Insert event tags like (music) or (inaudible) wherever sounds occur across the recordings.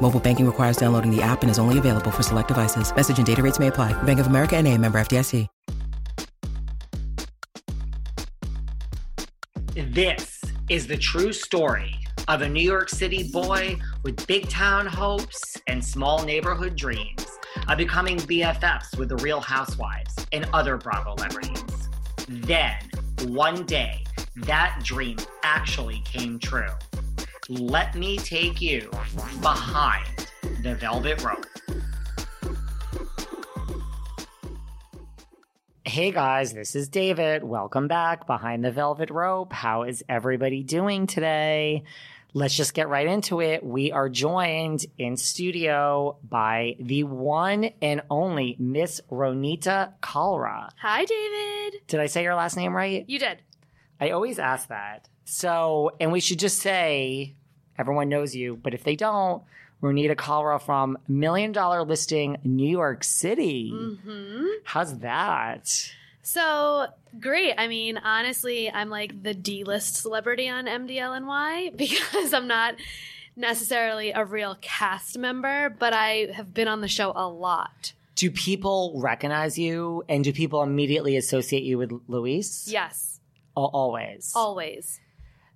Mobile banking requires downloading the app and is only available for select devices. Message and data rates may apply. Bank of America and a member FDIC. This is the true story of a New York City boy with big town hopes and small neighborhood dreams of becoming BFFs with the Real Housewives and other Bravo celebrities. Then, one day, that dream actually came true. Let me take you behind the velvet rope. Hey guys, this is David. Welcome back behind the velvet rope. How is everybody doing today? Let's just get right into it. We are joined in studio by the one and only Miss Ronita Kalra. Hi, David. Did I say your last name right? You did. I always ask that. So, and we should just say everyone knows you, but if they don't, Ronita Kalra from Million Dollar Listing New York City. Mm-hmm. How's that? So great. I mean, honestly, I'm like the D list celebrity on MDLNY (laughs) because I'm not necessarily a real cast member, but I have been on the show a lot. Do people recognize you and do people immediately associate you with Luis? Yes, always. always.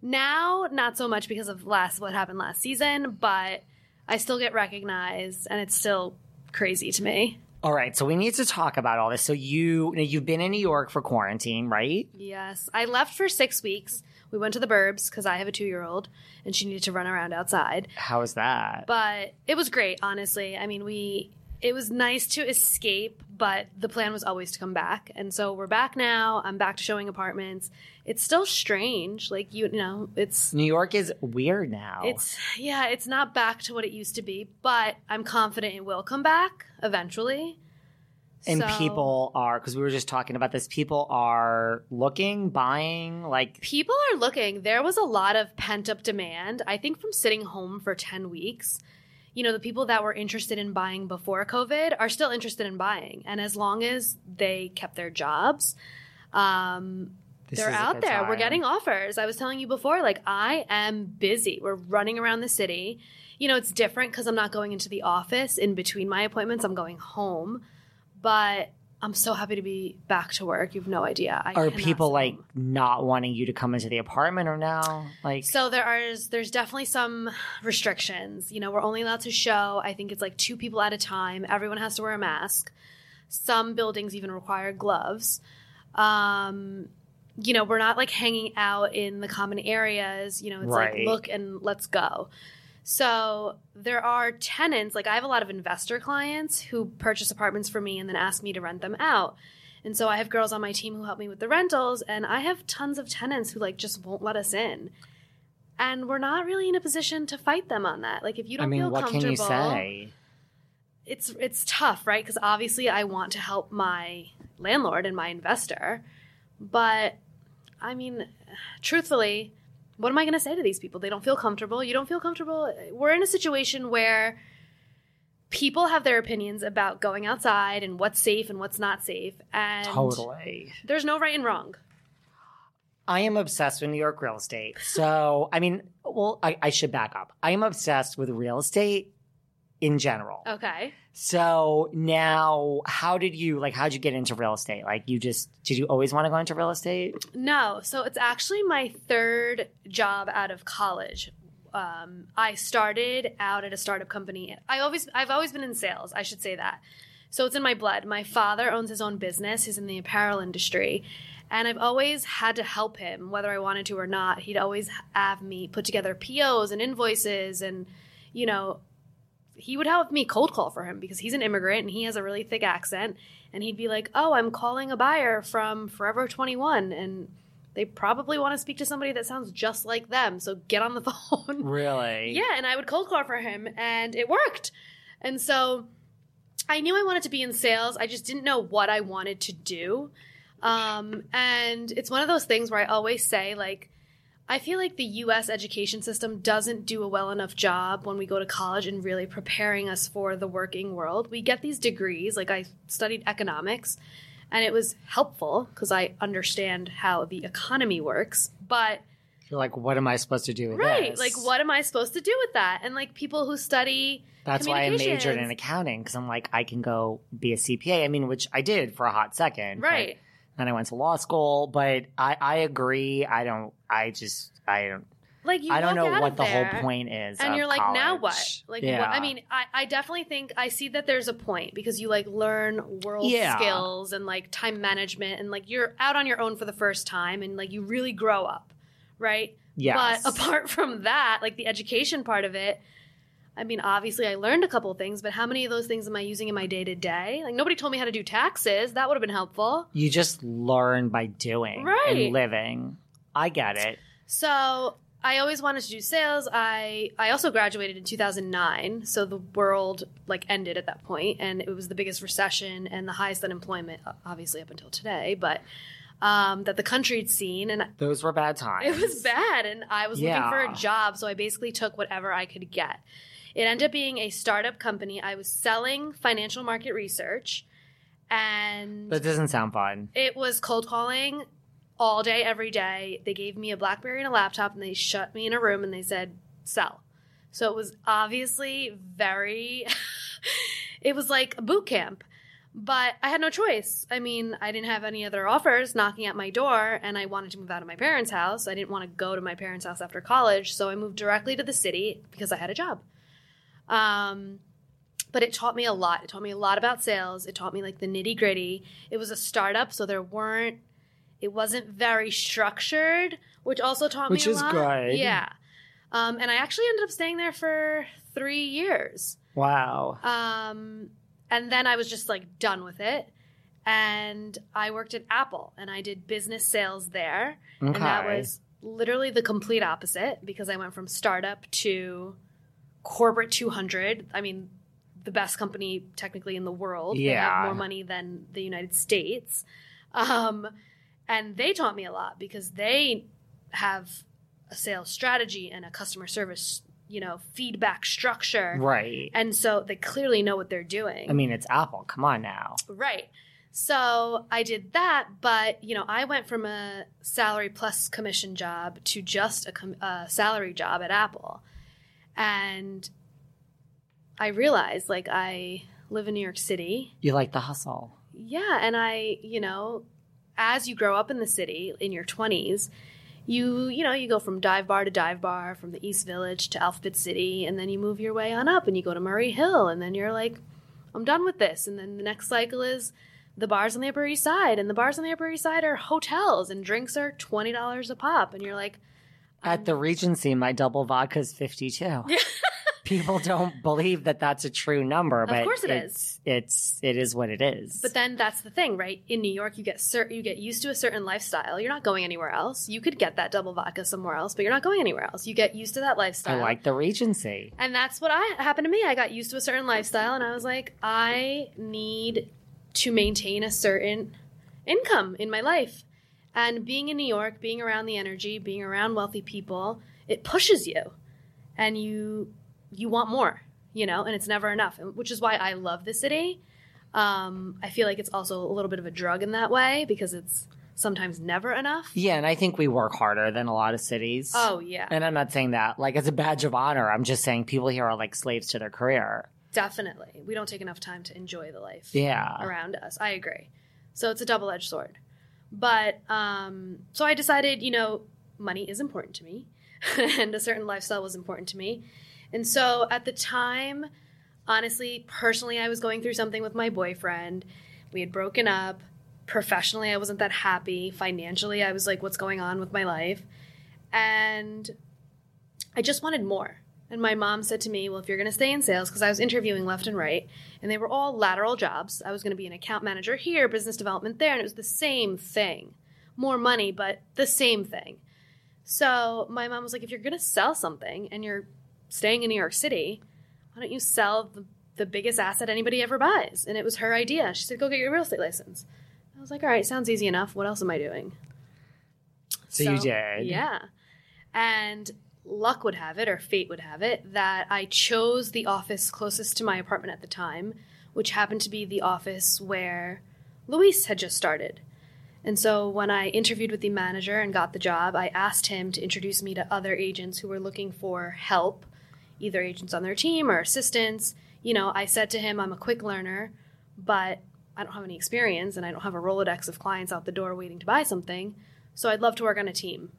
Now, not so much because of last what happened last season, but I still get recognized, and it's still crazy to me. All right, so we need to talk about all this. So you you've been in New York for quarantine, right? Yes, I left for six weeks. We went to the Burbs because I have a two year old, and she needed to run around outside. How was that? but it was great honestly i mean we it was nice to escape but the plan was always to come back. And so we're back now. I'm back to showing apartments. It's still strange. Like you, you know it's New York is weird now. it's yeah it's not back to what it used to be but i'm confident it will come back eventually. And So- people are because we were just talking about this. People are looking, buying, like people are looking. There was a lot of pent up demand i think from sitting home for 10 weeks you know the people that were interested in buying before covid are still interested in buying. And as long as they kept their jobs um This they're out there. We're getting offers. I was telling you before like i am busy. We're running around the city. You know it's different because i'm not going into the office in between my appointments. I'm going home. But i'm so happy to be back to work you've no idea I are people like not wanting you to come into the apartment or now? Like So there are there's definitely some restrictions. You know, we're only allowed to show I think it's like two people at a time. Everyone has to wear a mask. Some buildings even require gloves. Um you know, we're not like hanging out in the common areas, you know, it's Right. like look and let's go. So there are tenants, like I have a lot of investor clients who purchase apartments for me and then ask me to rent them out. And so I have girls on my team who help me with the rentals, and I have tons of tenants who like just won't let us in. And we're not really in a position to fight them on that. Like if you don't I mean, feel what can comfortable, you say? it's it's tough, right? Because obviously I want to help my landlord and my investor, but I mean, truthfully, what am I going to say to these people? They don't feel comfortable. You don't feel comfortable. We're in a situation where people have their opinions about going outside and what's safe and what's not safe. And Totally. there's no right and wrong. I am obsessed with New York real estate. So, I mean, well, I, I should back up. I am obsessed with real estate in general. Okay. So now, how did you like? How did you get into real estate? Like, you just did you always want to go into real estate? No, so it's actually my third job out of college. Um, I started out at a startup company. I always, I've always been in sales. I should say that. So it's in my blood. My father owns his own business. He's in the apparel industry, and I've always had to help him, whether I wanted to or not. He'd always have me put together POs and invoices, and you know, he would have me cold call for him because he's an immigrant and he has a really thick accent. And he'd be like, "Oh, I'm calling a buyer from Forever 21, and they probably want to speak to somebody that sounds just like them. So get on the (laughs) phone." Really? Yeah, and I would cold call for him, and it worked. And so I knew I wanted to be in sales. I just didn't know what I wanted to do. Um, and it's one of those things where I always say, like, I feel like the US education system doesn't do a well enough job when we go to college in really preparing us for the working world. We get these degrees, like I studied economics, and it was helpful because I understand how the economy works, but You're like, what am I supposed to do with right, this? like what am I supposed to do with that? And like people who study That's why I majored in accounting because I'm like, I can go be a CPA. I mean, which I did for a hot second. but Right. Then I went to law school, but I, I agree. I don't. I just. I don't. Like you I don't know what the whole point is. and you're like now what like yeah. what, i mean I, I definitely think i see that there's a point because you like learn world Yeah. skills and like time management and like you're out on your own for the first time and like you really grow up right Yes. but (laughs) apart from that like the education part of it i mean obviously i learned a couple of things but how many of those things am i using in my day to day like nobody told me how to do taxes that would have been helpful you just learn by doing Right. and living. I get it. So I always wanted to do sales. I I also graduated in 2009, so the world like ended at that point, and it was the biggest recession and the highest unemployment, obviously up until today, but um, that the country had seen, and Those were bad times. (laughs) it was bad, and I was looking for a job, so I basically took whatever I could get. It ended up being a startup company. I was selling financial market research, and That doesn't sound fun. it was cold calling all day, every day. They gave me a Blackberry and a laptop, and they shut me in a room and they said, sell. So it was obviously very, (laughs) it was like a boot camp. But I had no choice. I mean, I didn't have any other offers knocking at my door, and I wanted to move out of my parents' house. I didn't want to go to my parents' house after college, so I moved directly to the city because I had a job. Um, but it taught me a lot. It taught me a lot about sales. It taught me like the nitty gritty. It was a startup, so there weren't. It wasn't very structured, which also taught Which me a lot. Which is good. Yeah, um, and I actually ended up staying there for three years. Wow. Um, and then I was just like done with it. And I worked at Apple and I did business sales there. And that was literally the complete opposite because I went from startup to corporate 200. I mean, the best company technically in the world. They Yeah. have more money than the United States. Um, and they taught me a lot because they have a sales strategy and a customer service, you know, feedback structure. Right. And so they clearly know what they're doing. I mean, it's Apple. Come on now. right. So I did that, but you know, I went from a salary plus commission job to just a, com- a salary job at Apple, and I realized like I live in New York City. You like the hustle. Yeah, and I, you know, as you grow up in the city in your 20s, you, you know, you go from dive bar to dive bar, from the East Village to Alphabet City, and then you move your way on up and you go to Murray Hill, and then you're like, I'm done with this. And then the next cycle is the bars on the Upper East Side, and the bars on the Upper East Side are hotels, and drinks are $20 a pop. And you're like, At the Regency, my double vodka is 52. (laughs) People don't believe that that's a true number, but of course it it's, It's it is what it is. But then that's the thing, right? In New York, you get cer- you get used to a certain lifestyle. You're not going anywhere else. You could get that double vodka somewhere else, but you're not going anywhere else. You get used to that lifestyle. I like the Regency. and that's what I happened to me. I got used to a certain lifestyle, and I was like, I need to maintain a certain income in my life. And being in New York, being around the energy, being around wealthy people, it pushes you, and you you want more. you know, and it's never enough, which is why I love the city. Um, I feel like it's also a little bit of a drug in that way because it's sometimes never enough. Yeah, and I think we work harder than a lot of cities. Oh, yeah. And I'm not saying that like as a badge of honor. I'm just saying people here are like slaves to their career. Definitely. We don't take enough time to enjoy the life Yeah. around us. I agree. So it's a double edged sword. But um, so I decided, you know, money is important to me (laughs) and a certain lifestyle was important to me. And so at the time, honestly, personally, I was going through something with my boyfriend. We had broken up. Professionally, I wasn't that happy. Financially, I was like, what's going on with my life? And I just wanted more. And my mom said to me, Well, if you're going to stay in sales, because I was interviewing left and right, and they were all lateral jobs. I was going to be an account manager here, business development there, and it was the same thing. More money, but the same thing. So my mom was like, If you're going to sell something and you're staying in New York City, why don't you sell the, the biggest asset anybody ever buys? And it was her idea. She said, Go get your real estate license. I was like, All right, sounds easy enough. What else am I doing? So, you did. Yeah. And luck would have it, or fate would have it, that I chose the office closest to my apartment at the time, which happened to be the office where Luis had just started. And so when I interviewed with the manager and got the job, I asked him to introduce me to other agents who were looking for help, either agents on their team or assistants. You know, I said to him, I'm a quick learner, but I don't have any experience and I don't have a Rolodex of clients out the door waiting to buy something. So I'd love to work on a team.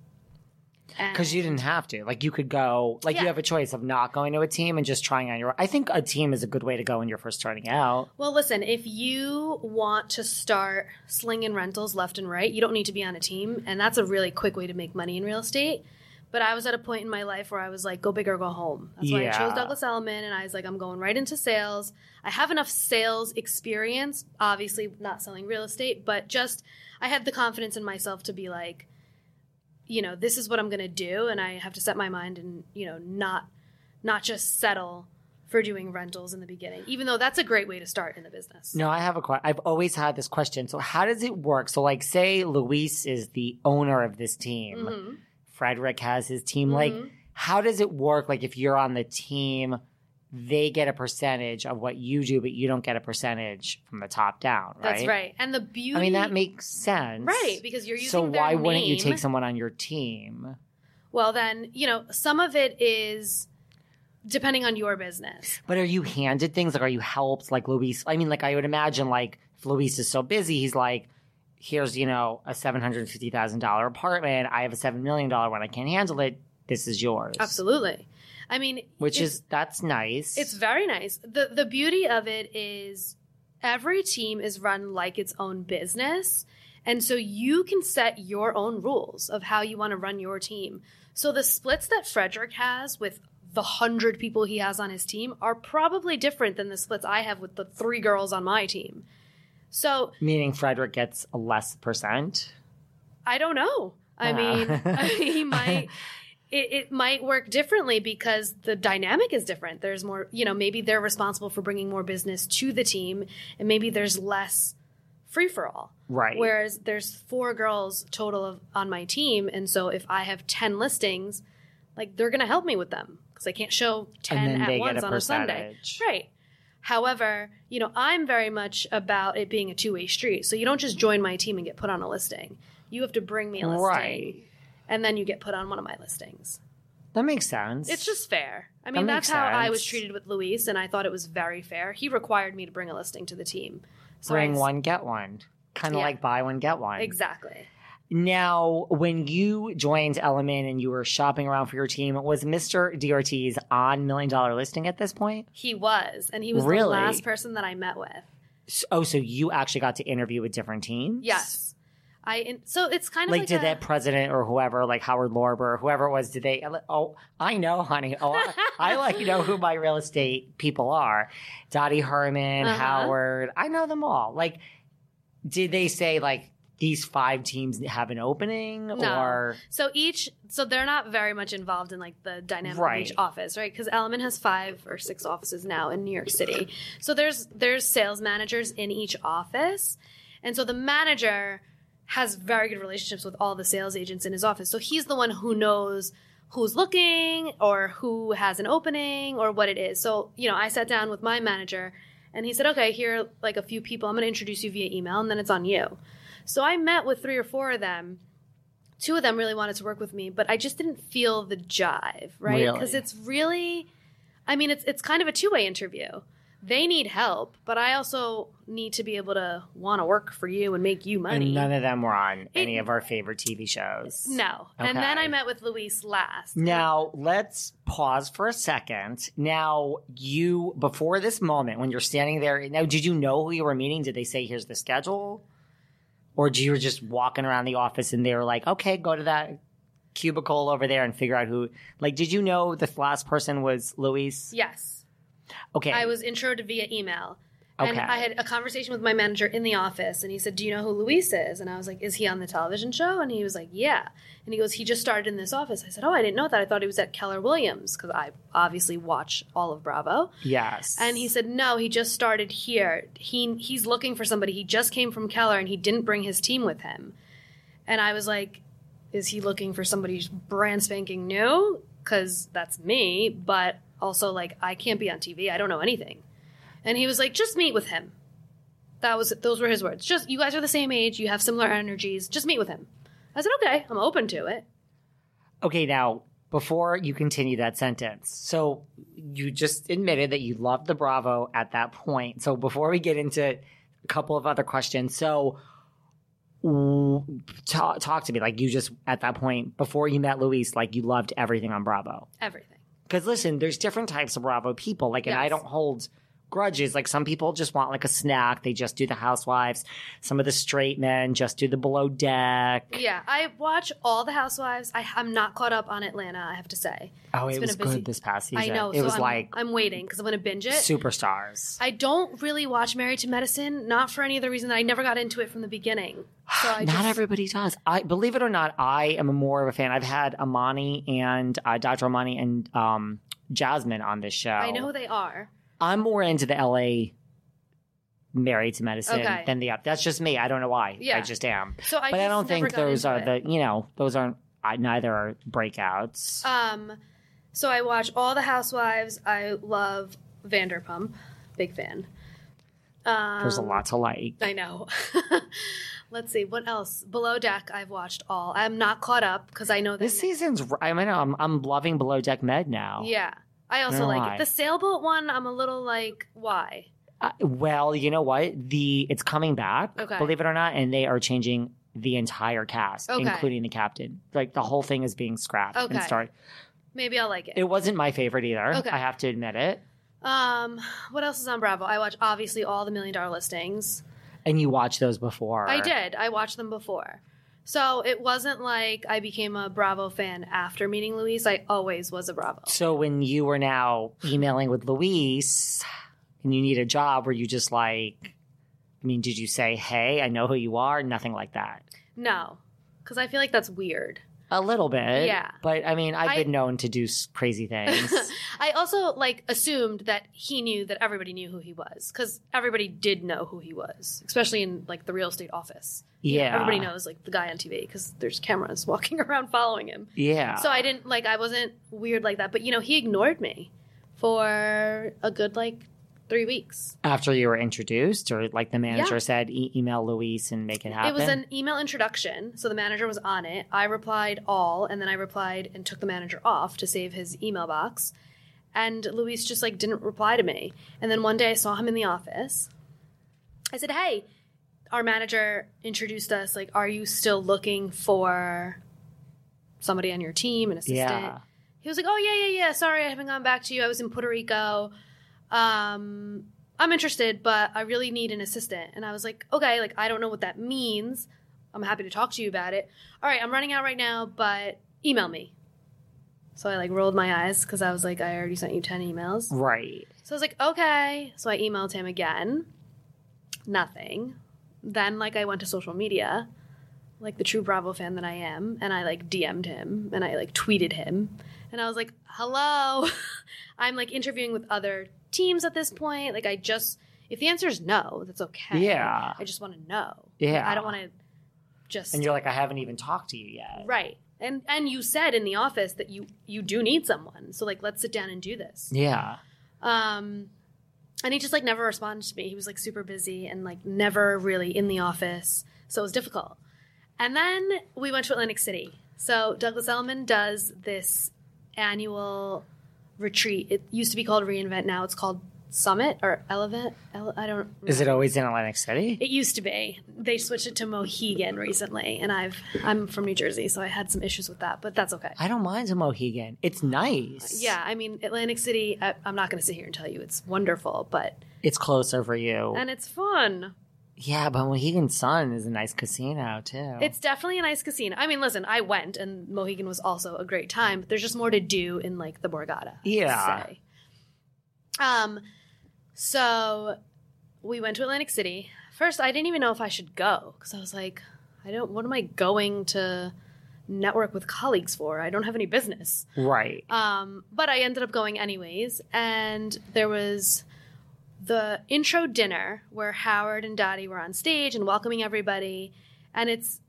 Because you didn't have to. Like you could go. Like you have a choice of not going to a team and just trying on your. Own I think a team is a good way to go when you're first starting out. Well, listen, if you want to start slinging rentals left and right, you don't need to be on a team. And that's a really quick way to make money in real estate. But I was at a point in my life where I was like, go big or go home. That's why I chose Douglas Elliman. And I was like, I'm going right into sales. I have enough sales experience, obviously not selling real estate, but just I had the confidence in myself to be like, you know, this is what I'm going to do. And I have to set my mind and, you know, not not just settle for doing rentals in the beginning, even though that's a great way to start in the business. No, I have a question. I've always had this question. So how does it work? So like, say Luis is the owner of this team. Mhm. Fredrik has his team. Like, Mhm. how does it work? Like, if you're on the team, they get a percentage of what you do, but you don't get a percentage from the top down, right? That's right. And the beauty I mean, that makes sense. Right, because you're using So why wouldn't you take someone on your team? Well, then, you know, some of it is depending on your business. But are you handed things? Like, are you helped? Like Luis? I mean, like I would imagine, like if Luis is so busy, he's like, "Here's you know a seven hundred fifty thousand dollar apartment. I have a seven million dollar one. I can't handle it. This is yours." Absolutely. I mean, Which is that's nice. It's very nice. The the beauty of it is every team is run like its own business. And so you can set your own rules of how you want to run your team. So the splits that Fredrik has with the hundred people he has on his team are probably different than the splits I have with the three girls on my team. So meaning Fredrik gets a less percent. I don't know. I Ah. mean, (laughs) (laughs) he might. It, it might work differently because the dynamic is different. There's more, you know, maybe they're responsible for bringing more business to the team, and maybe there's less free for all. Right. Whereas there's four girls total of, on my team, and so if I have ten listings, like they're going to help me with them because I can't show ten at once on a Sunday. Right. However, you know, I'm very much about it being a two way street. So you don't just join my team and get put on a listing. You have to bring me a listing. Right. And then you get put on one of my listings. That makes sense. It's just fair. I mean, That that's how I was treated with Luis, and I thought it was very fair. He required me to bring a listing to the team. So bring one, get one. Kind of Yeah. like buy one, get one. Exactly. Now, when you joined Elliman and you were shopping around for your team, was Mr. DRT's on Million Dollar Listing at this point? He was, and he was the last person that I met with. S- Oh, so you actually got to interview with different teams? Yes. I in, so it's kind of Like, like, did a, that president or whoever, like Howard Lorber or whoever it was, did they? Oh, I know, honey. Oh, I, I (laughs) like know who my real estate people are. Dottie Herman, Uh-huh. Howard. I know them all. Like, did they say like these five teams have an opening No. or? So each, so they're not very much involved in like the dynamic Right. of each office, right? Because Elliman has five or six offices now in New York City. So there's there's sales managers in each office, and so the manager has very good relationships with all the sales agents in his office. So he's the one who knows who's looking or who has an opening or what it is. So, you know, I sat down with my manager and he said, okay, here are like a few people. I'm going to introduce you via email and then it's on you. So I met with three or four of them. Two of them really wanted to work with me, but I just didn't feel the jive, right? Really? Because it's really, I mean, it's it's kind of a two way interview. They need help, but I also need to be able to want to work for you and make you money. And none of them were on any of our favorite TV shows. no. And then I met with Luis last. Now, let's pause for a second. Now, you, before this moment, when you're standing there, now, did you know who you were meeting? Did they say, here's the schedule? Or you were just walking around the office and they were like, okay, go to that cubicle over there and figure out who, like, did you know the last person was Luis? Yes. Okay. I was introed via email. And I had a conversation with my manager in the office, and he said, Do you know who Luis is? And I was like, Is he on the television show? And he was like, Yeah. And he goes, He just started in this office. I said, Oh, I didn't know that. I thought he was at Keller Williams, because I obviously watch all of Bravo. Yes. And he said, No, he just started here. He he's looking for somebody. He just came from Keller and he didn't bring his team with him. And I was like, Is he looking for somebody brand spanking new? Because that's me, but also like I can't be on TV. I don't know anything. And he was like, Just meet with him. That was those were his words. Just you guys are the same age, you have similar energies, just meet with him. I said, Okay, I'm open to it. Okay, now before you continue that sentence, so you just admitted that you loved the Bravo at that point. So before we get into a couple of other questions, so talk, talk to me like you just at that point before you met Luis, like you loved everything on Bravo. Everything. Because listen, there's different types of Bravo people. Like, and I don't hold grudges. Like some people just want like a snack. They just do the Housewives. Some of the straight men just do the Below Deck. Yeah, I watch all the Housewives. I, I'm not caught up on Atlanta. I have to say. Oh, It's it been was a busy- good this past season. I know. It so was I'm, like I'm waiting because I'm going to binge it. superstars. I don't really watch Married to Medicine, not for any other reason that I never got into it from the beginning. (sighs) So I not just, everybody does. I believe it or not, I am more of a fan. I've had Amani and uh, Dr. Amani and um, Jasmine on this show. I know who they are. I'm more into the LA married to medicine Okay. than the That's just me. I don't know why. Yeah. I just am. So I but I don't think those are it. the you know those aren't. I, neither are breakouts. Um, so I watch all the Housewives. I love Vanderpump, big fan. Um, There's a lot to like. I know. (laughs) Let's see what else. Below Deck, I've watched all. I'm not caught up because I know that This season's. I mean, I'm I'm loving Below Deck Med now. Yeah. I also like it. The sailboat one, I'm a little like, why? Uh, well, you know what? The it's coming back. Okay. Believe it or not, and they are changing the entire cast, Okay. including the captain. Like the whole thing is being scrapped and Okay. start. Maybe I'll like it. It wasn't my favorite either. Okay. I have to admit it. Um, what else is on Bravo? I watch obviously all the Million Dollar Listings. And you watched those before. I did. I watched them before. So it wasn't like I became a Bravo fan after meeting Luis. I always was a Bravo. So when you were now emailing with Luis and you need a job, were you just like, I mean, did you say, hey, I know who you are? Nothing like that. No, because I feel like that's weird. A little bit. Yeah. But I mean, I've I- been known to do crazy things. (laughs) I also like assumed that he knew that everybody knew who he was because everybody did know who he was, especially in like the real estate office. yeah. Everybody knows like the guy on TV because there's cameras (laughs) walking around following him. Yeah. So I didn't like I wasn't weird like that, but you know he ignored me for a good like three weeks. After you were introduced, or like the manager Yeah. said, e- email Luis and make it happen. It was an email introduction, so the manager was on it. I replied all, and then I replied and took the manager off to save his email box. And Luis just like didn't reply to me. And then one day I saw him in the office. I said, "Hey, our manager introduced us. Like, are you still looking for somebody on your team, an assistant?" Yeah. He was like, "Oh yeah, yeah, yeah. Sorry, I haven't gone back to you. I was in Puerto Rico. Um, I'm interested, but I really need an assistant." And I was like, "Okay, like I don't know what that means. I'm happy to talk to you about it. All right, I'm running out right now, but email me." So I like rolled my eyes because I was like, "I already sent you ten emails." right. So I was like, "Okay." So I emailed him again. Nothing. Then like I went to social media, like the true Bravo fan that I am, and I like DM'd him and I like tweeted him. And I was like, "Hello." (laughs) I'm like interviewing with other teams at this point. Like I just if the answer is no, that's okay. Yeah. I just want to know. Yeah. I don't want to just And you're like, I haven't even talked to you yet. Right. And and you said in the office that you you do need someone. So like let's sit down and do this. Yeah. Um and he just like never responded to me. He was like super busy and like never really in the office. So it was difficult. And then we went to Atlantic City. So Douglas Elliman does this annual retreat. It used to be called Reinvent. Now it's called Summit or Elevate. Ele- I don't. Is it always in Atlantic City? It used to be. They switched it to Mohegan recently, and I've I'm from New Jersey, so I had some issues with that, but that's okay. I don't mind a Mohegan. It's nice. Yeah, I mean Atlantic City. I, I'm not going to sit here and tell you it's wonderful, but It's closer for you. and it's fun. Yeah, but Mohegan Sun is a nice casino too. It's definitely a nice casino. I mean, listen, I went, and Mohegan was also a great time. But there's just more to do in like the Borgata. Yeah. say. Um. So we went to Atlantic City. First, I didn't even know if I should go because I was like, I don't. What am I going to network with colleagues for? I don't have any business. right. Um, but I ended up going anyways, and there was the intro dinner where Howard and Dottie were on stage and welcoming everybody. And it's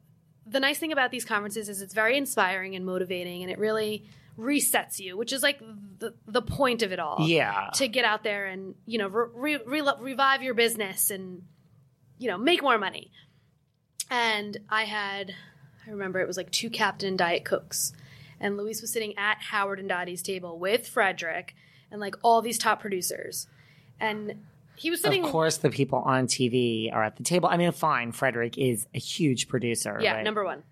the nice thing about these conferences is it's very inspiring and motivating, and it really resets you, which is like the the point of it all. yeah. to get out there and you know re- re- re- revive your business and you know make more money. And I had, I remember it was like two Captain Diet Cokes, and Luis was sitting at Howard and Dottie's table with Fredrik and like all these top producers, and he was sitting. of course, the people on TV are at the table. I mean, fine. Fredrik is a huge producer. yeah, but, number one,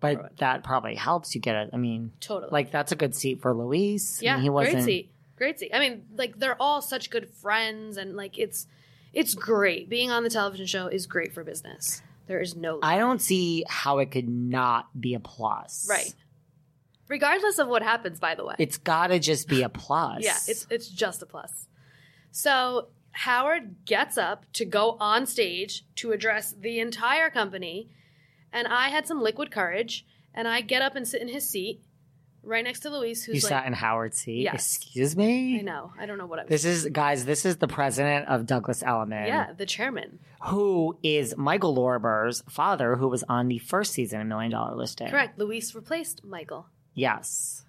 But that probably helps you get it. I mean, totally. like that's a good seat for Luis. I yeah, mean, he wasn't. great seat, great seat. I mean, like they're all such good friends, and like it's it's great. Being on the television show is great for business. There is no I don't see how it could not be a plus. Right. Regardless of what happens, by the way. It's got to just be a plus. yeah, it's it's just a plus. So Howard gets up to go on stage to address the entire company, and I had some liquid courage, and I get up and sit in his seat, right next to Luis, you who's sat like, in Howard's seat. Yes. Excuse me. I know, I don't know what I was. This is guys. This is the president of Douglas Elliman. yeah, the chairman. Who is Michael Lorber's father, who was on the first season of Million Dollar Listing. Correct. Luis replaced Michael. Yes.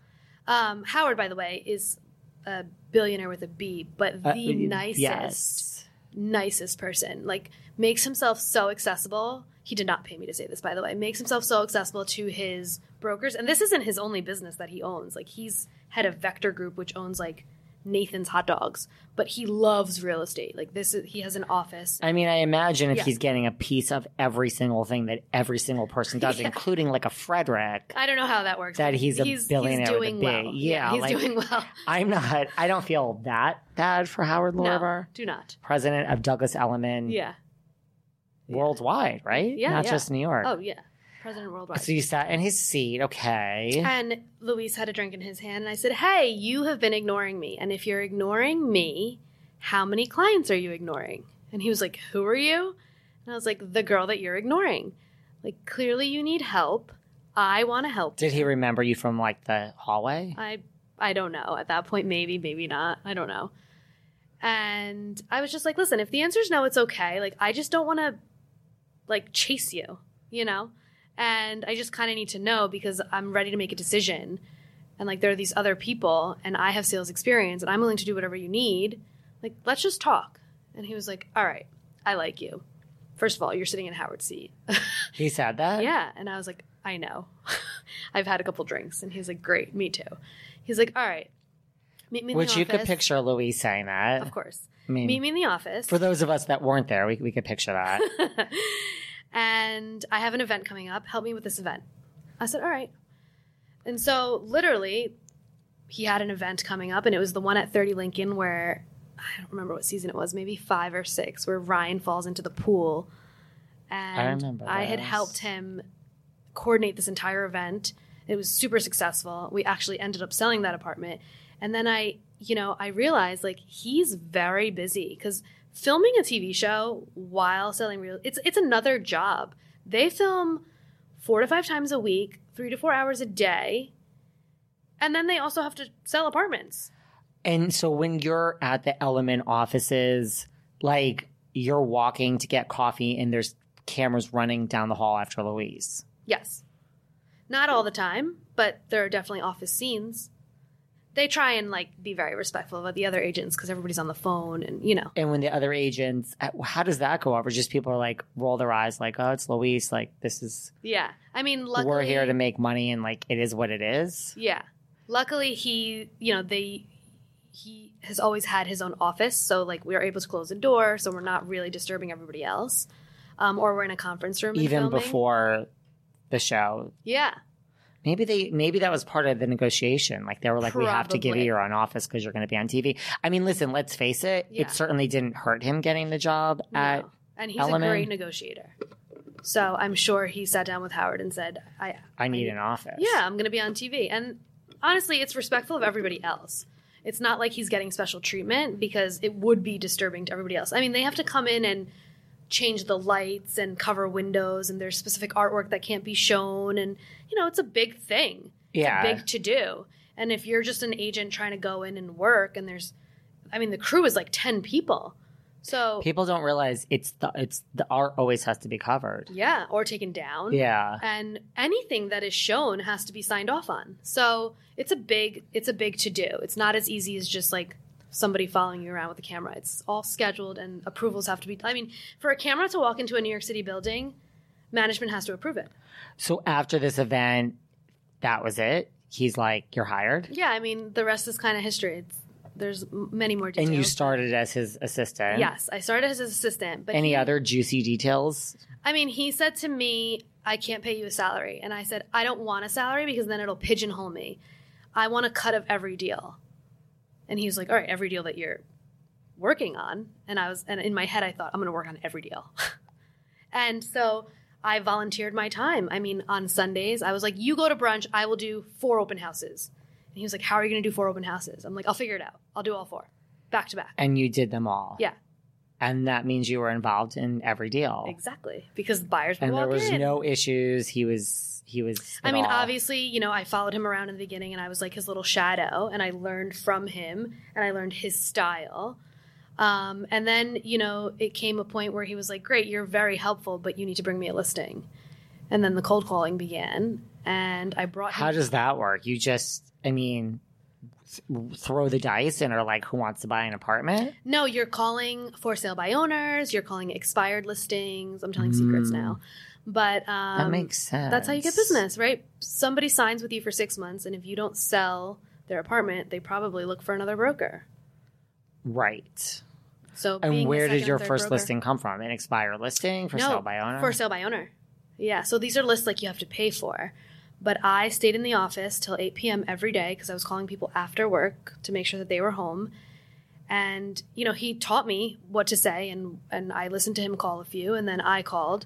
Um, Howard, by the way, is a billionaire with a B, but the Uh, nicest. Yes. nicest person. Like makes himself so accessible. He did not pay me to say this, by the way. Makes himself so accessible to his brokers, and this isn't his only business that he owns. Like he's head of Vector Group, which owns like Nathan's hot dogs, but he loves real estate. Like this is he has an office. I mean, I imagine if Yeah. he's getting a piece of every single thing that every single person does, (laughs) including like a Fredrik. I don't know how that works. That he's a billionaire with a doing well. Yeah, he's like- doing well. (laughs) I'm not. I don't feel that bad for Howard No, do not. president of Douglas Elliman Yeah. worldwide, right? Yeah, not yeah. just New York. Oh yeah. President worldwide. So you sat in his seat, okay? And Luis had a drink in his hand, and I said, Hey, you have been ignoring me. And if you're ignoring me, how many clients are you ignoring? And he was like, Who are you? And I was like, The girl that you're ignoring. Like, clearly you need help. I want to help. Did he remember you from like the hallway? I I don't know. At that point, maybe, maybe not. I don't know. And I was just like, listen, if the answer is no, it's okay. Like, I just don't want to like chase you, you know? And I just kind of need to know because I'm ready to make a decision. And like, there are these other people, and I have sales experience, and I'm willing to do whatever you need. Like, let's just talk. And he was like, all right, I like you. First of all, you're sitting in Howard's seat. (laughs) He said that? Yeah. And I was like, I know. (laughs) I've had a couple drinks. And he's like, great, me too. He's like, all right. Meet me in Which the office." Which you could picture Luis saying that. Of course. I mean, Meet me in the office. for those of us that weren't there, we, we could picture that. (laughs) and I have an event coming up. Help me with this event. I said, all right. And so literally, he had an event coming up, and it was the one at 30 Lincoln where I don't remember what season it was, maybe five or six, where Ryan falls into the pool. And remember I had helped him coordinate this entire event. It was super successful. We actually ended up selling that apartment. And then I, you know, I realized like he's very busy because filming a TV show while selling real it's it's another job. They film four to five times a week, three to four hours a day. And then they also have to sell apartments. and so when you're at the Elliman offices, like you're walking to get coffee and there's cameras running down the hall after Luis. Yes. Not all the time, but there are definitely office scenes. They try and like be very respectful of the other agents because everybody's on the phone and you know. And when the other agents, uh, how does that go over? Just people are like roll their eyes, like, "Oh, it's Luis. Like this is Yeah, I mean, luckily we're here to make money, and like it is what it is." Yeah. Luckily, he, you know, they, he has always had his own office, so like we are able to close the door, so we're not really disturbing everybody else, um, or we're in a conference room. Even filming. before the show, Yeah, maybe they maybe that was part of the negotiation. Like they were like, "We have to give you your own office because you're going to be on TV." I mean, listen, let's face it, Yeah. it certainly didn't hurt him getting the job at. And he's Elliman. a great negotiator. So I'm sure he sat down with Howard and said, "I, I need an office. yeah, I'm going to be on TV." And honestly, it's respectful of everybody else. It's not like he's getting special treatment because it would be disturbing to everybody else. I mean, they have to come in and change the lights and cover windows, and there's specific artwork that can't be shown, and you know, it's a big thing. Yeah. It's a big to do. And if you're just an agent trying to go in and work, and there's, I mean, the crew is like ten people, so People don't realize it's the it's the art always has to be covered. yeah, or taken down. Yeah. and anything that is shown has to be signed off on. So it's a big it's a big to do. It's not as easy as just like somebody following you around with a camera. It's all scheduled and approvals have to be. I mean, for a camera to walk into a New York City building, management has to approve it. So after this event, that was it. He's like, "You're hired," Yeah, I mean, the rest is kind of history. It's, there's many more details. and you started as his assistant. Yes, I started as his assistant. But Any he- other juicy details? I mean, he said to me, I can't pay you a salary. And I said, I don't want a salary because then it'll pigeonhole me. I want a cut of every deal. And he was like, All right, every deal that you're working on. And I was, and in my head, I thought, I'm going to work on every deal. (laughs) and so I volunteered my time. I mean, on Sundays, I was like, You go to brunch, I will do four open houses. And he was like, How are you going to do four open houses? I'm like, I'll figure it out. I'll do all four back to back. And you did them all. Yeah, And that means you were involved in every deal. exactly. Because the buyers And there was in. no issues. He was he was. I mean, all. obviously, you know, I followed him around in the beginning and I was like his little shadow and I learned from him and I learned his style. Um, and then, you know, it came a point where he was like, Great, you're very helpful, but you need to bring me a listing. And then the cold calling began and I brought How does that work? You just, I mean, throw the dice and are like, who wants to buy an apartment? no, you're calling for sale by owners, you're calling expired listings. I'm telling secrets now. But um, That makes sense. That's how you get business, right? Somebody signs with you for six months, and if you don't sell their apartment, they probably look for another broker. Right. So, And where did your first broker- listing come from? An expired listing for no, sale by owner? For sale by owner. Yeah. So these are lists like you have to pay for. But I stayed in the office till 8 p.m. every day because I was calling people after work to make sure that they were home. And you know, he taught me what to say, and and I listened to him call a few, and then I called.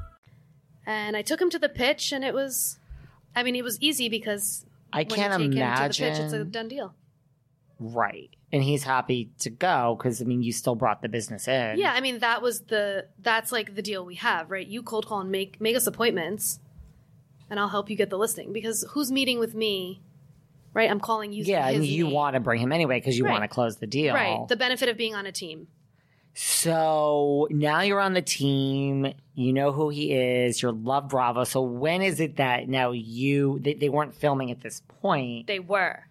And I took him to the pitch, and it was, I mean, it was easy because I can't take him to the pitch, it's a done deal. Right. And he's happy to go because, I mean, you still brought the business in. Yeah, I mean that was the that's like the deal we have, right? You cold call and make make us appointments, and I'll help you get the listing because who's meeting with me, right? I'm calling you. Yeah, and you name. want to bring him anyway because you Right. want to close the deal. right the benefit of being on a team. So now you're on the team. You know who he is. You're Love Bravo. So when is it that now you they, they weren't filming at this point? They were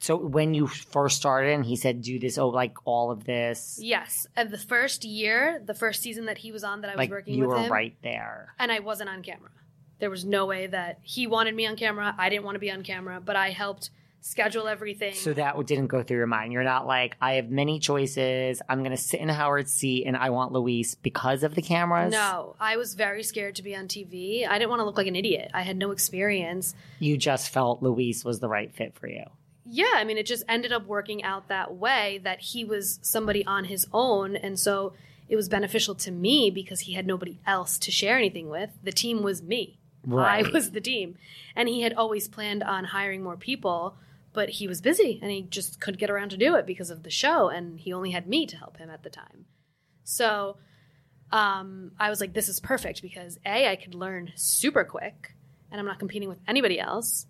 So when you first started, and he said, "Do this." Oh, like all of this. yes, and the first year, the first season that he was on that I was like working you with were him, right there. and I wasn't on camera. There was no way that he wanted me on camera. I didn't want to be on camera, but I helped schedule everything. So that didn't go through your mind. You're not like, I have many choices. I'm going to sit in Howard's seat and I want Luis because of the cameras. no, I was very scared to be on TV. I didn't want to look like an idiot. I had no experience. You just felt Luis was the right fit for you. Yeah, I mean, it just ended up working out that way that he was somebody on his own. And so it was beneficial to me because he had nobody else to share anything with. The team was me. Right. I was the team. And he had always planned on hiring more people, but he was busy and he just couldn't get around to do it because of the show. And he only had me to help him at the time. So um, I was like, this is perfect because A, I could learn super quick and I'm not competing with anybody else.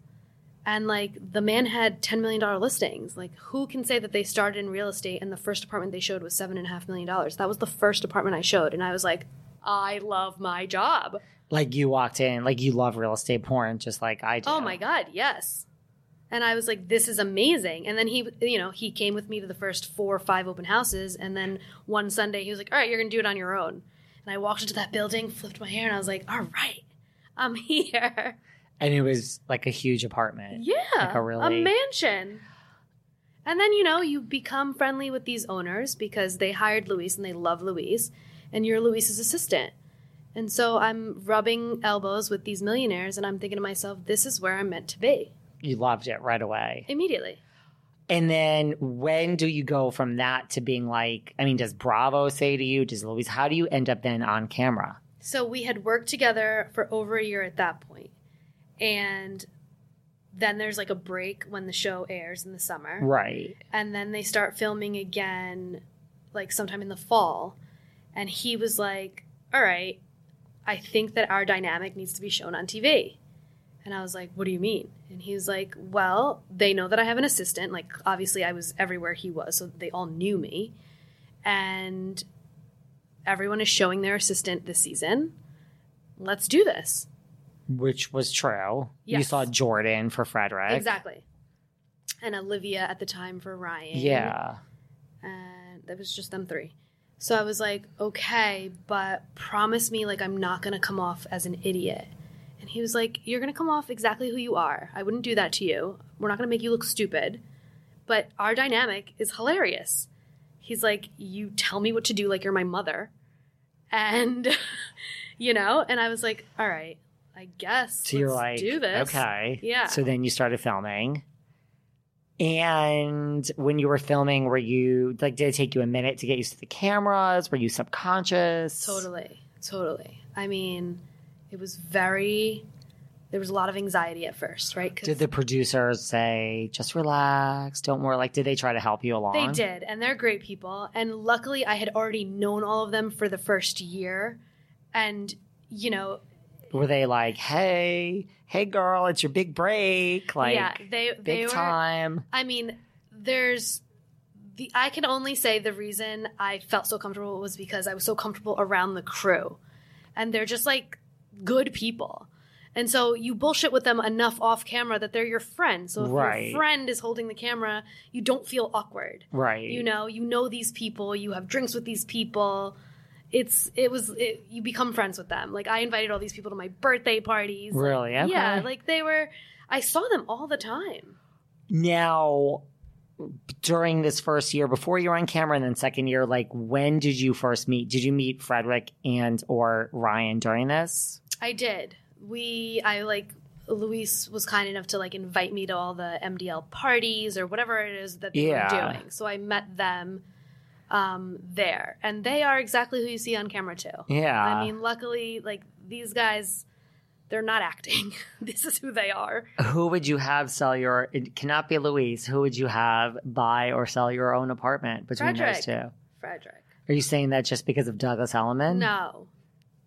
And like the man had $10 million listings. Like, who can say that they started in real estate and the first apartment they showed was $7.5 million? That was the first apartment I showed. And I was like, I love my job. Like you walked in, like you love real estate porn, just like I do. Oh my God, yes. And I was like, this is amazing. And then he, you know, he came with me to the first four or five open houses. And then one Sunday he was like, all right, you're going to do it on your own. And I walked into that building, flipped my hair, and I was like, all right, I'm (laughs) here. And it was like a huge apartment. Yeah. Like a really. A mansion. And then, you know, you become friendly with these owners because they hired Luis and they love Luis, and you're Luis's assistant. And so I'm rubbing elbows with these millionaires, and I'm thinking to myself, this is where I'm meant to be you loved it right away. immediately. And then when do you go from that to being like, I mean, does Bravo say to you, does Luis, how do you end up then on camera? So we had worked together for over a year at that point. And then there's like a break when the show airs in the summer. Right. and then they start filming again like sometime in the fall and he was like all right i think that our dynamic needs to be shown on tv and i was like what do you mean and he was like well they know that i have an assistant like obviously i was everywhere he was so they all knew me and everyone is showing their assistant this season let's do this Which was true. You saw Jordan for Fredrik. exactly and olivia at the time for ryan Yeah. and that was just them three. So I was like, okay, but promise me like I'm not gonna come off as an idiot. And he was like, you're gonna come off exactly who you are. I wouldn't do that to you. We're not gonna make you look stupid. But our dynamic is hilarious. He's like, you tell me what to do like you're my mother. And, (laughs) you know, and I was like, all right, I guess. So you're let's like, do this. okay. Yeah. So then you started filming. And when you were filming, were you like, did it take you a minute to get used to the cameras? Were you subconscious? Totally, totally. I mean, it was very. There was a lot of anxiety at first, right? Did the producers say, just relax, don't worry? Like, did they try to help you along? they did, and they're great people. And luckily, I had already known all of them for the first year, and you know, Were they like, hey, hey, girl, it's your big break? Like, yeah, they they big were. time. I mean, there's the I can only say the reason I felt so comfortable was because I was so comfortable around the crew. And they're just like good people. And so you bullshit with them enough off camera that they're your friend. So if Right. your friend is holding the camera, you don't feel awkward. Right. You know, you know these people, you have drinks with these people. It's it was it, you become friends with them. Like I invited all these people to my birthday parties. Really? Okay. Yeah, like they were I saw them all the time. Now, during this first year, before you were on camera, and then second year, like when did you first meet? Did you meet Fredrik and or Ryan during this? I did. We, I like, Luis was kind enough to like invite me to all the MDL parties or whatever it is that they Yeah. were doing. So I met them um, there, and they are exactly who you see on camera too. Yeah. I mean, luckily, like these guys, they're not acting. (laughs) this is who they are. Who would you have sell your? It cannot be Luis. Who would you have buy or sell your own apartment between those two? Fredrik. Are you saying that just because of Douglas Elliman? No.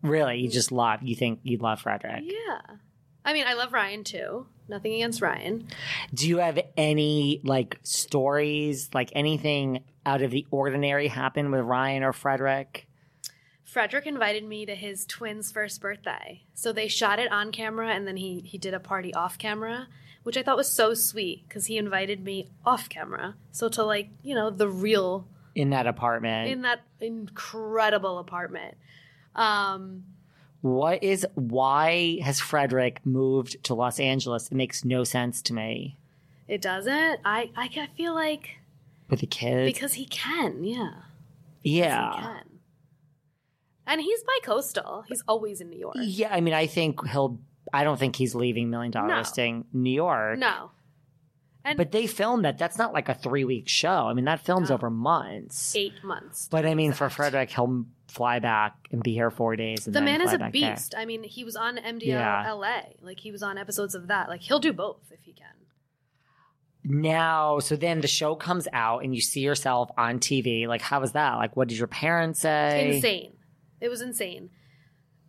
Really, you just love. You think you love Fredrik? Yeah. I mean, I love Ryan too. Nothing against Ryan. Do you have any like stories, like anything out of the ordinary happen with Ryan or Fredrik? Fredrik invited me to his twins' first birthday. So they shot it on camera and then he he did a party off camera, which I thought was so sweet cuz he invited me off camera. So to like, you know, the real in that apartment. in that incredible apartment. Um What is why has Fredrik moved to Los Angeles? It makes no sense to me. It doesn't. I I feel like With the kids. because he can. Yeah. yeah. He can. And he's bi-coastal. He's always in New York. Yeah, I mean I think he'll I don't think he's leaving Million Dollar No. Listing New York. No. And But they filmed that. That's not like a three week show. I mean, that films No. over months. eight months. But I mean, for Fredrik, he'll fly back and be here four days. And The man is a back there. beast. I mean, he was on MDL Yeah. LA. Like he was on episodes of that. Like he'll do both if he can. Now, so then the show comes out and you see yourself on TV. Like, how was that? Like, what did your parents say? Insane. It was insane.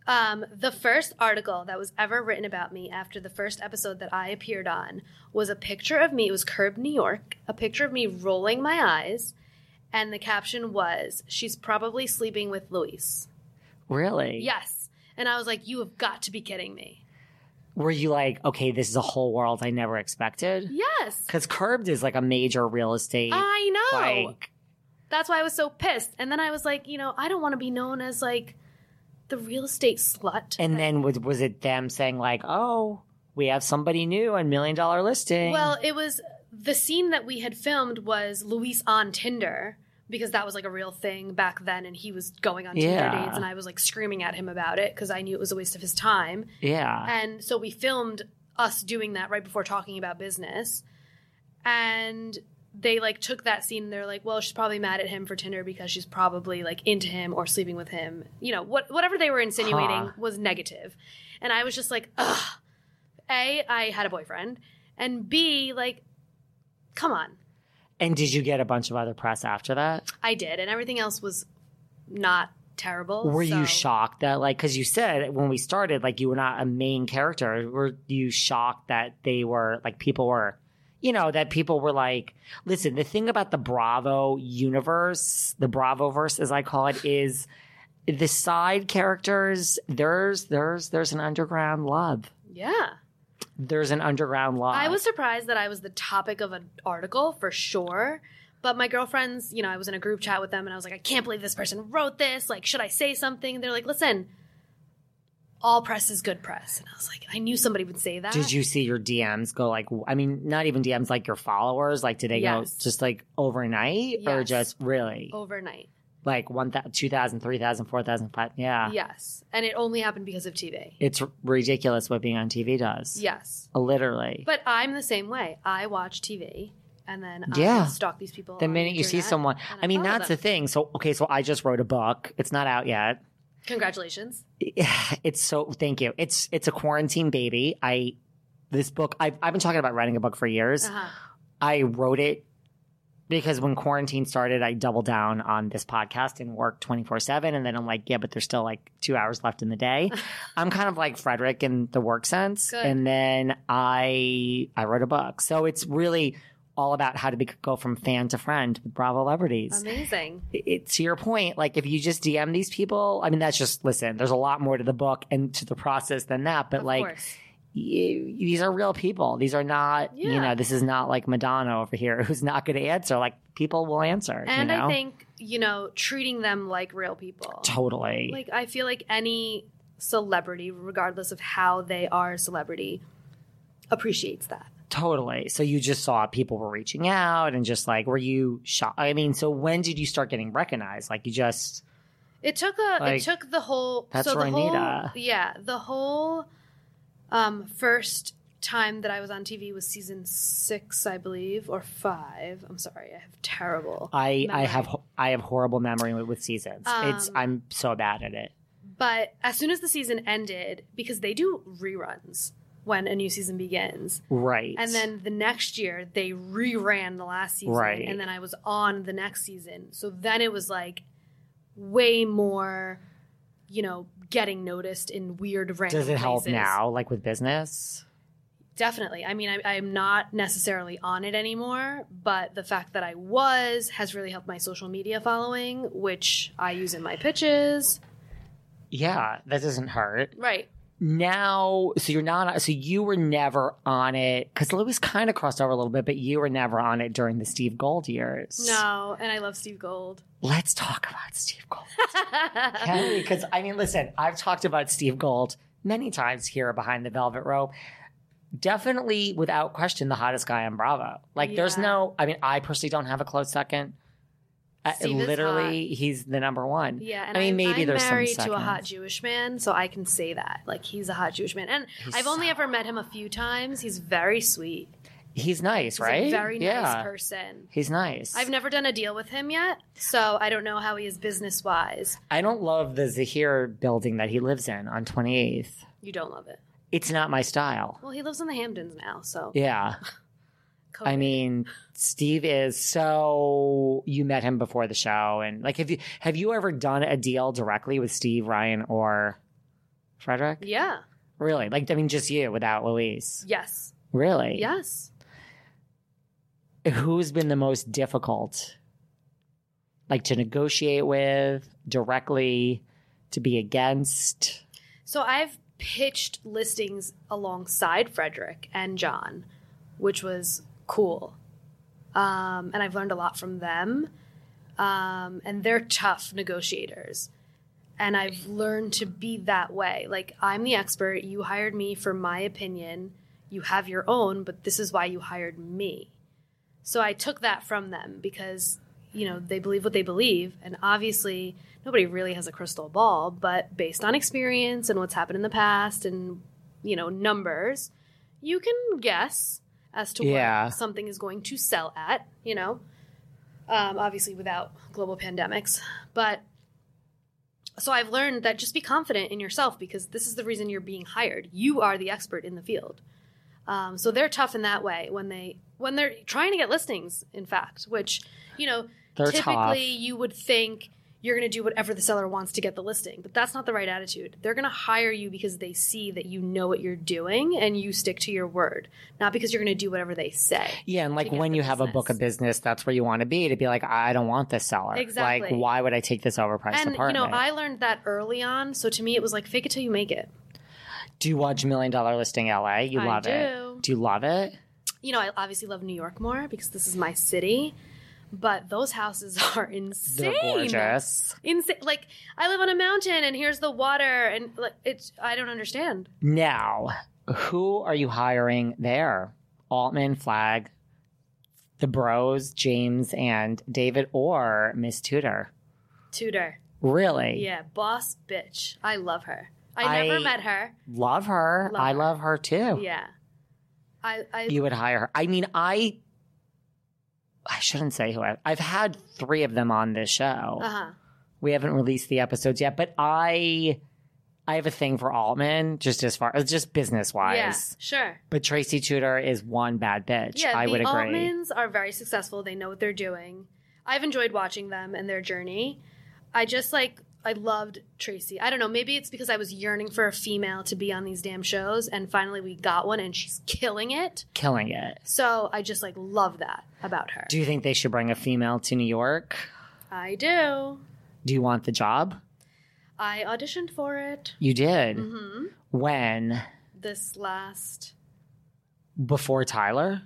Um, the first article that was ever written about me after the first episode that I appeared on was a picture of me. It was Curbed New York, a picture of me rolling my eyes, and the caption was, "She's probably sleeping with Luis." Really? Yes, and I was like, "You have got to be kidding me." Were you like, okay, this is a whole world I never expected? Yes, Because Curbed is like a major real estate. I know. Like, That's why I was so pissed. And then I was like, you know, I don't want to be known as like the real estate slut. and then was, was it them saying, like, oh, we have somebody new on Million Dollar Listing? Well, it was the scene that we had filmed was Luis on Tinder because that was like a real thing back then, and he was going on Tinder Yeah. dates, and I was like screaming at him about it because I knew it was a waste of his time. yeah. And so we filmed us doing that right before talking about business, and they like took that scene. and They're like, well, she's probably mad at him for Tinder because she's probably like into him or sleeping with him. You know, what whatever they were insinuating Huh. was negative, and I was just like, ugh. A, I had a boyfriend, and B, like, come on, And did you get a bunch of other press after that? I did, and everything else was not terrible. Were you shocked that, like, because you said when we started, like, you were not a main character. Were you shocked that they were, like, people were, you know, that people were like, listen, the thing about the Bravo universe, the Bravo verse, as I call it, is the side characters. There's, there's, there's an underground love. Yeah. There's an underground law. I was surprised that I was the topic of an article for sure. But my girlfriends, you know, I was in a group chat with them and I was like, I can't believe this person wrote this. Like, should I say something? They're like, listen, all press is good press. And I was like, I knew somebody would say that. Did you see your DMs go like? I mean, not even DMs, like your followers. Like, did they Yes. go just like overnight or just really Overnight. Like one thousand, two thousand, three thousand, four thousand, five? Yeah, Yes. And it only happened because of TV. It's r- ridiculous what being on TV does. Yes. literally. But I'm the same way. I watch TV and then Yeah. I stalk these people. the minute you see someone, and I mean, that's them. the thing. So, okay, so I just wrote a book. It's not out yet. Congratulations. (sighs) It's so thank you. It's it's a quarantine baby. I this book. I've I've been talking about writing a book for years. Uh-huh. I wrote it because when quarantine started, I doubled down on this podcast and worked 24 7. And then I'm like, yeah, but there's still like two hours left in the day. (laughs) I'm kind of like Fredrik in the work sense. Good. And then I I wrote a book. So it's really all about how to be, go from fan to friend with Bravo celebrities. Amazing. It- it, to your point, like if you just DM these people, I mean, that's just, listen, there's a lot more to the book and to the process than that. But Of like, course. These are real people. These are not, you know, this is not like Madonna over here (laughs) who's not going to answer. Like people will answer. And you know? I think, you know, treating them like real people. totally. Like I feel like any celebrity, regardless of how they are a celebrity, appreciates that. totally. So you just saw people were reaching out and just like, were you shocked? I mean, so when did you start getting recognized? Like you just, It took a Like, it took the whole that's so the Renita. whole yeah, the whole um first time that I was on TV was season 6, I believe, or 5. I'm sorry, I have terrible I, I have, I have horrible memory with, with seasons. it's, Um, I'm so bad at it. But as soon as the season ended, because they do reruns when a new season begins, Right. And then the next year they reran the last season, Right. and then I was on the next season. So then it was like way more, you know, getting noticed in weird random. does it help places. now, like with business? Definitely. I mean, I, I'm not necessarily on it anymore, but the fact that I was has really helped my social media following, which I use in my pitches. Yeah, that doesn't hurt. Right. Now, so you're not, so you were never on it because Luis kind of crossed over a little bit, but you were never on it during the Steve Gold years. No, and I love Steve Gold. Let's talk about Steve Gold. (laughs) Because I mean, listen, I've talked about Steve Gold many times here behind the velvet rope. Definitely, without question, the hottest guy on Bravo. Like, there's no. I mean, I personally don't have a close second. Uh, Steve is literally, he's the number one. Yeah, and I mean, maybe I'm there's some married seconds. to a hot Jewish man, so I can say that. Like he's a hot Jewish man, and I've only ever met him a few times. He's very sweet. He's nice, right? He's right? a very nice yeah. person. He's nice. I've never done a deal with him yet, so I don't know how he is business wise. I don't love the Zahir building that he lives in on 28th. You don't love it. It's not my style. Well, he lives in the Hamptons now, so Yeah. (laughs) I mean, Steve is so you met him before the show and like have you have you ever done a deal directly with Steve, Ryan, or Fredrik? yeah, Really? Like I mean just you without Luis. yes, Really? yes. Who's been the most difficult? Like to negotiate with, directly, to be against? So I've pitched listings alongside Fredrik and John, which was cool. Um, and I've learned a lot from them. Um, and they're tough negotiators. And I've learned to be that way. Like, I'm the expert. You hired me for my opinion. You have your own, but this is why you hired me. So I took that from them because, you know, they believe what they believe. And obviously, nobody really has a crystal ball, but based on experience and what's happened in the past and, you know, numbers, you can guess as to Yeah. what something is going to sell at, you know, um, obviously without global pandemics. But so I've learned that just be confident in yourself because this is the reason you're being hired. You are the expert in the field. Um, so they're tough in that way when they when they're trying to get listings. In fact, which you know They're typically tough. you would think you're going to do whatever the seller wants to get the listing, but that's not the right attitude. They're going to hire you because they see that you know what you're doing and you stick to your word, not because you're going to do whatever they say. Yeah, and like when you have a book of business. business, that's where you want to be to be like, I don't want this seller. Exactly. Like, why would I take this overpriced And you apartment? know, I learned that early on. So to me, it was like fake it till you make it. do you watch Million Dollar Listing LA? You I love do. it. Do you love it? You know, I obviously love New York more because this is my city. But those houses (laughs) are insane. They're gorgeous. Insane. Like I live on a mountain, and here's the water, and like it's. I don't understand. Now, who are you hiring there? Altman, Flagg, the Bros, James and David, or Miss Tutor? Tutor. Really? Yeah, boss bitch. I love her. I, never I- met her. Love her. Love I her. love her too. Yeah. I. I You would hire her. I mean, I. I shouldn't say who I, I've had three of them on this show. uh huh. We haven't released the episodes yet, but I I have a thing for Altman, just as far as just business wise. Yeah. Sure. But Tracy Tutor is one bad bitch. Yeah, I would agree. Altmans are very successful. They know what they're doing. I've enjoyed watching them and their journey. I just like I loved Tracy. I don't know, maybe it's because I was yearning for a female to be on these damn shows and finally we got one and she's killing it. Killing it. So I just like love that about her. Do you think they should bring a female to New York? I do. Do you want the job? I auditioned for it You did. Mm-hmm. When? this last Before Tyler?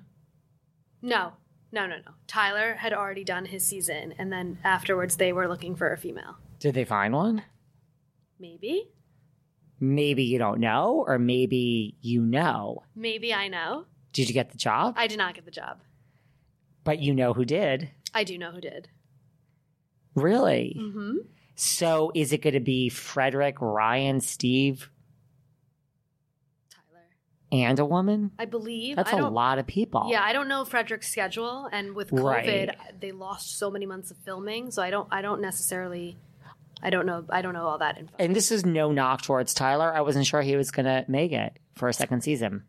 No. No, no, no. Tyler had already done his season and then afterwards they were looking for a female. Did they find one? Maybe. Maybe you don't know, or maybe you know. Maybe I know. Did you get the job? I did not get the job. but you know who did. I do know who did. Really? Mm-hmm. So is it going to be Fredrik, Ryan, Steve, Tyler. and a woman? I believe. That's I a lot of people. Yeah, I don't know Fredrik's schedule, and with COVID, Right. they lost so many months of filming. So I don't. I don't necessarily. I don't know. I don't know all that info. And this is no knock towards Tyler. I wasn't sure he was going to make it for a second season.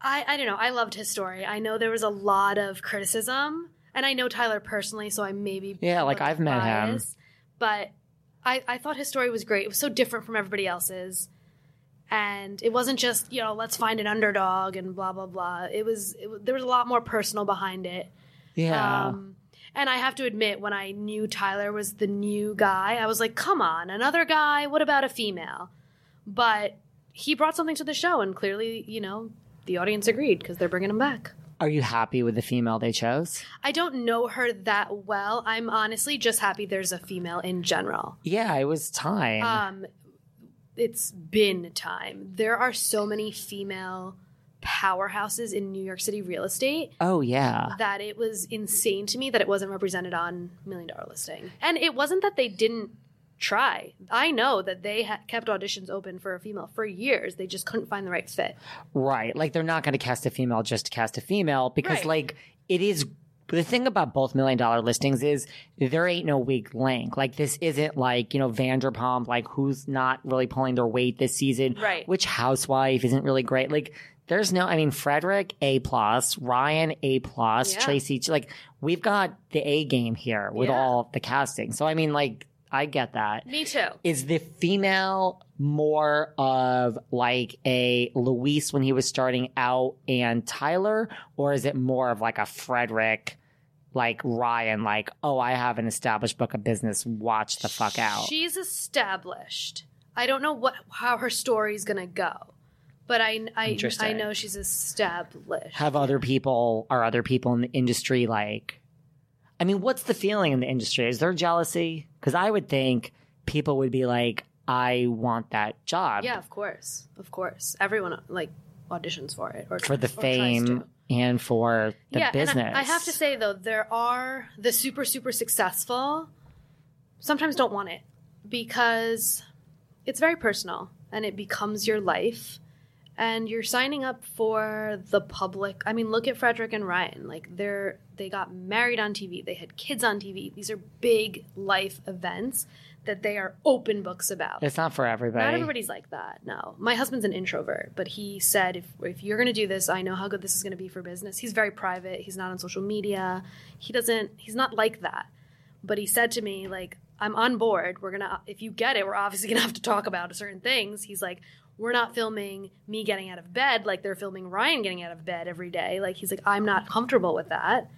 I. I don't know. I loved his story. I know there was a lot of criticism, and I know Tyler personally, so I maybe Yeah, like, I've met him. but I. I thought his story was great. It was so different from everybody else's. And it wasn't just you know let's find an underdog and blah blah blah. It was, it there was a lot more personal behind it. Yeah. Um, and I have to admit, when I knew Tyler was the new guy, I was like, come on, another guy? What about a female? But he brought something to the show, and clearly, you know, the audience agreed because they're bringing him back. Are you happy with the female they chose? I don't know her that well. I'm honestly just happy there's a female in general. Yeah, it was time. Um, it's been time. There are so many female powerhouses in New York City real estate oh yeah. that it was insane to me that it wasn't represented on Million Dollar Listing. And it wasn't that they didn't try. I know that they ha- kept auditions open for a female for years. They just couldn't find the right fit. Right. Like they're not going to cast a female just to cast a female because Right. like it is the thing about both million dollar listings is there ain't no weak link. Like this isn't like, you know, Vanderpump, like who's not really pulling their weight this season. Right. Which housewife isn't really great. Like there's no I mean Fredrik A plus, Ryan A plus, Yeah. Tracy like we've got the A game here with Yeah. all the casting. So I mean like I get that. Me too. Is the female more of like a Luis when he was starting out and Tyler, or is it more of like a Fredrik, like Ryan, like, oh, I have an established book of business, watch the fuck out? She's established. I don't know what how her story's gonna go, but I I, I know she's established. have other people, are other people in the industry like, I mean, what's the feeling in the industry? Is there jealousy? Because I would think people would be like, I want that job. yeah, of course, of course. Everyone like auditions for it or For the or fame and for the yeah, business. I, I have to say though, there are the super super successful sometimes don't want it because it's very personal and it becomes your life and you're signing up for the public. I mean, look at Fredrik and Ryan. Like they're they got married on TV. They had kids on TV. These are big life events that they are open books about. It's not for everybody. Not everybody's like that. No, my husband's an introvert, but he said if if you're going to do this, I know how good this is going to be for business. He's very private. He's not on social media. He doesn't. He's not like that. But he said to me like, "I'm on board. We're gonna. If you get it, we're obviously gonna have to talk about certain things." He's like. We're not filming me getting out of bed like they're filming Ryan getting out of bed every day. Like he's like, I'm not comfortable with that,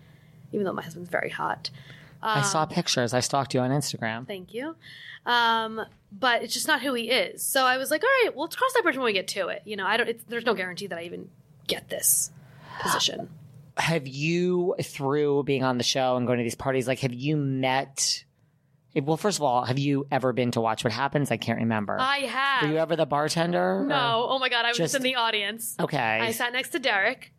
even though my husband's very hot. I saw pictures. I stalked you on Instagram. Thank you. Um, but it's just not who he is. So I was like, all right, we'll cross that bridge when we get to it. You know, I don't. It's, there's no guarantee that I even get this position. Have you, through being on the show and going to these parties, like, have you met? Well, first of all, have you ever been to Watch What Happens? I can't remember. I have. Were you ever the bartender? no. Oh my god, I was just, just- in the audience. Okay. I sat next to Derek,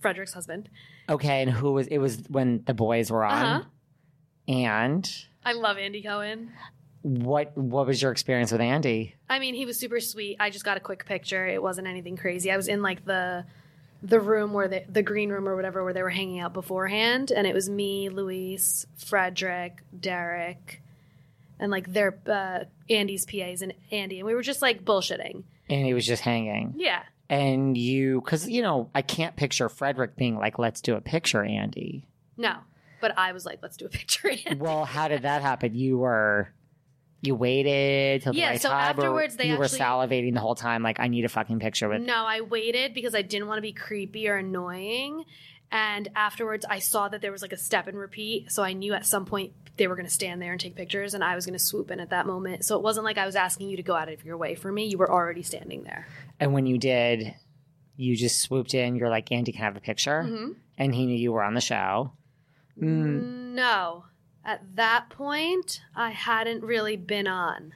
Fredrik's husband. Okay, and who was? It was when the boys were on. Uh-huh. And I love Andy Cohen. what? What was your experience with Andy? I mean, he was super sweet. I just got a quick picture. It wasn't anything crazy. I was in like the the room where the the green room or whatever where they were hanging out beforehand, and it was me, Luis, Fredrik, Derek, and like their uh, Andy's PAs and Andy, and we were just like bullshitting. And he was just hanging. Yeah, And you, because you know, I can't picture Fredrik being like, "Let's do a picture, Andy." no, but I was like, let's do a picture. Andy. Well, how did that happen? You were you waited till the Yeah, right so time, afterwards they you were actually- salivating the whole time. Like, I need a fucking picture with. No, I waited because I didn't want to be creepy or annoying. And afterwards, I saw that there was like a step and repeat. So I knew at some point they were going to stand there and take pictures, and I was going to swoop in at that moment. So it wasn't like I was asking you to go out of your way for me. You were already standing there. And when you did, you just swooped in. You're like, Andy can have a picture, Mm-hmm. and he knew you were on the show. Mm. No. At that point, I hadn't really been on.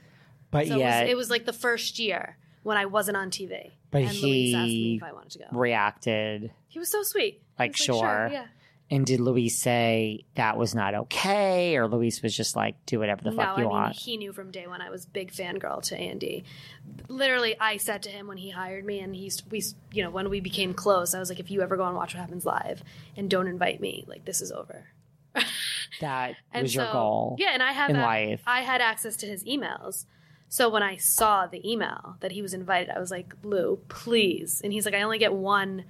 But So yet, it, was, it was like the first year when I wasn't on TV. But and Luis asked me he if I wanted to go. reacted. He was so sweet. He Like, was sure. yeah. And did Luis say that was not okay, or Luis was just like, do whatever the no, fuck you I mean, want? he knew from day one I was big fangirl to Andy. Literally, I said to him when he hired me, and he's we, you know, when we became close, I was like, if you ever go and watch what happens live, and don't invite me, like this is over. That (laughs) And was your goal. Yeah, and I have in ac- life. I had access to his emails. So when I saw the email that he was invited, I was like, Lou, please. And he's like, I only get one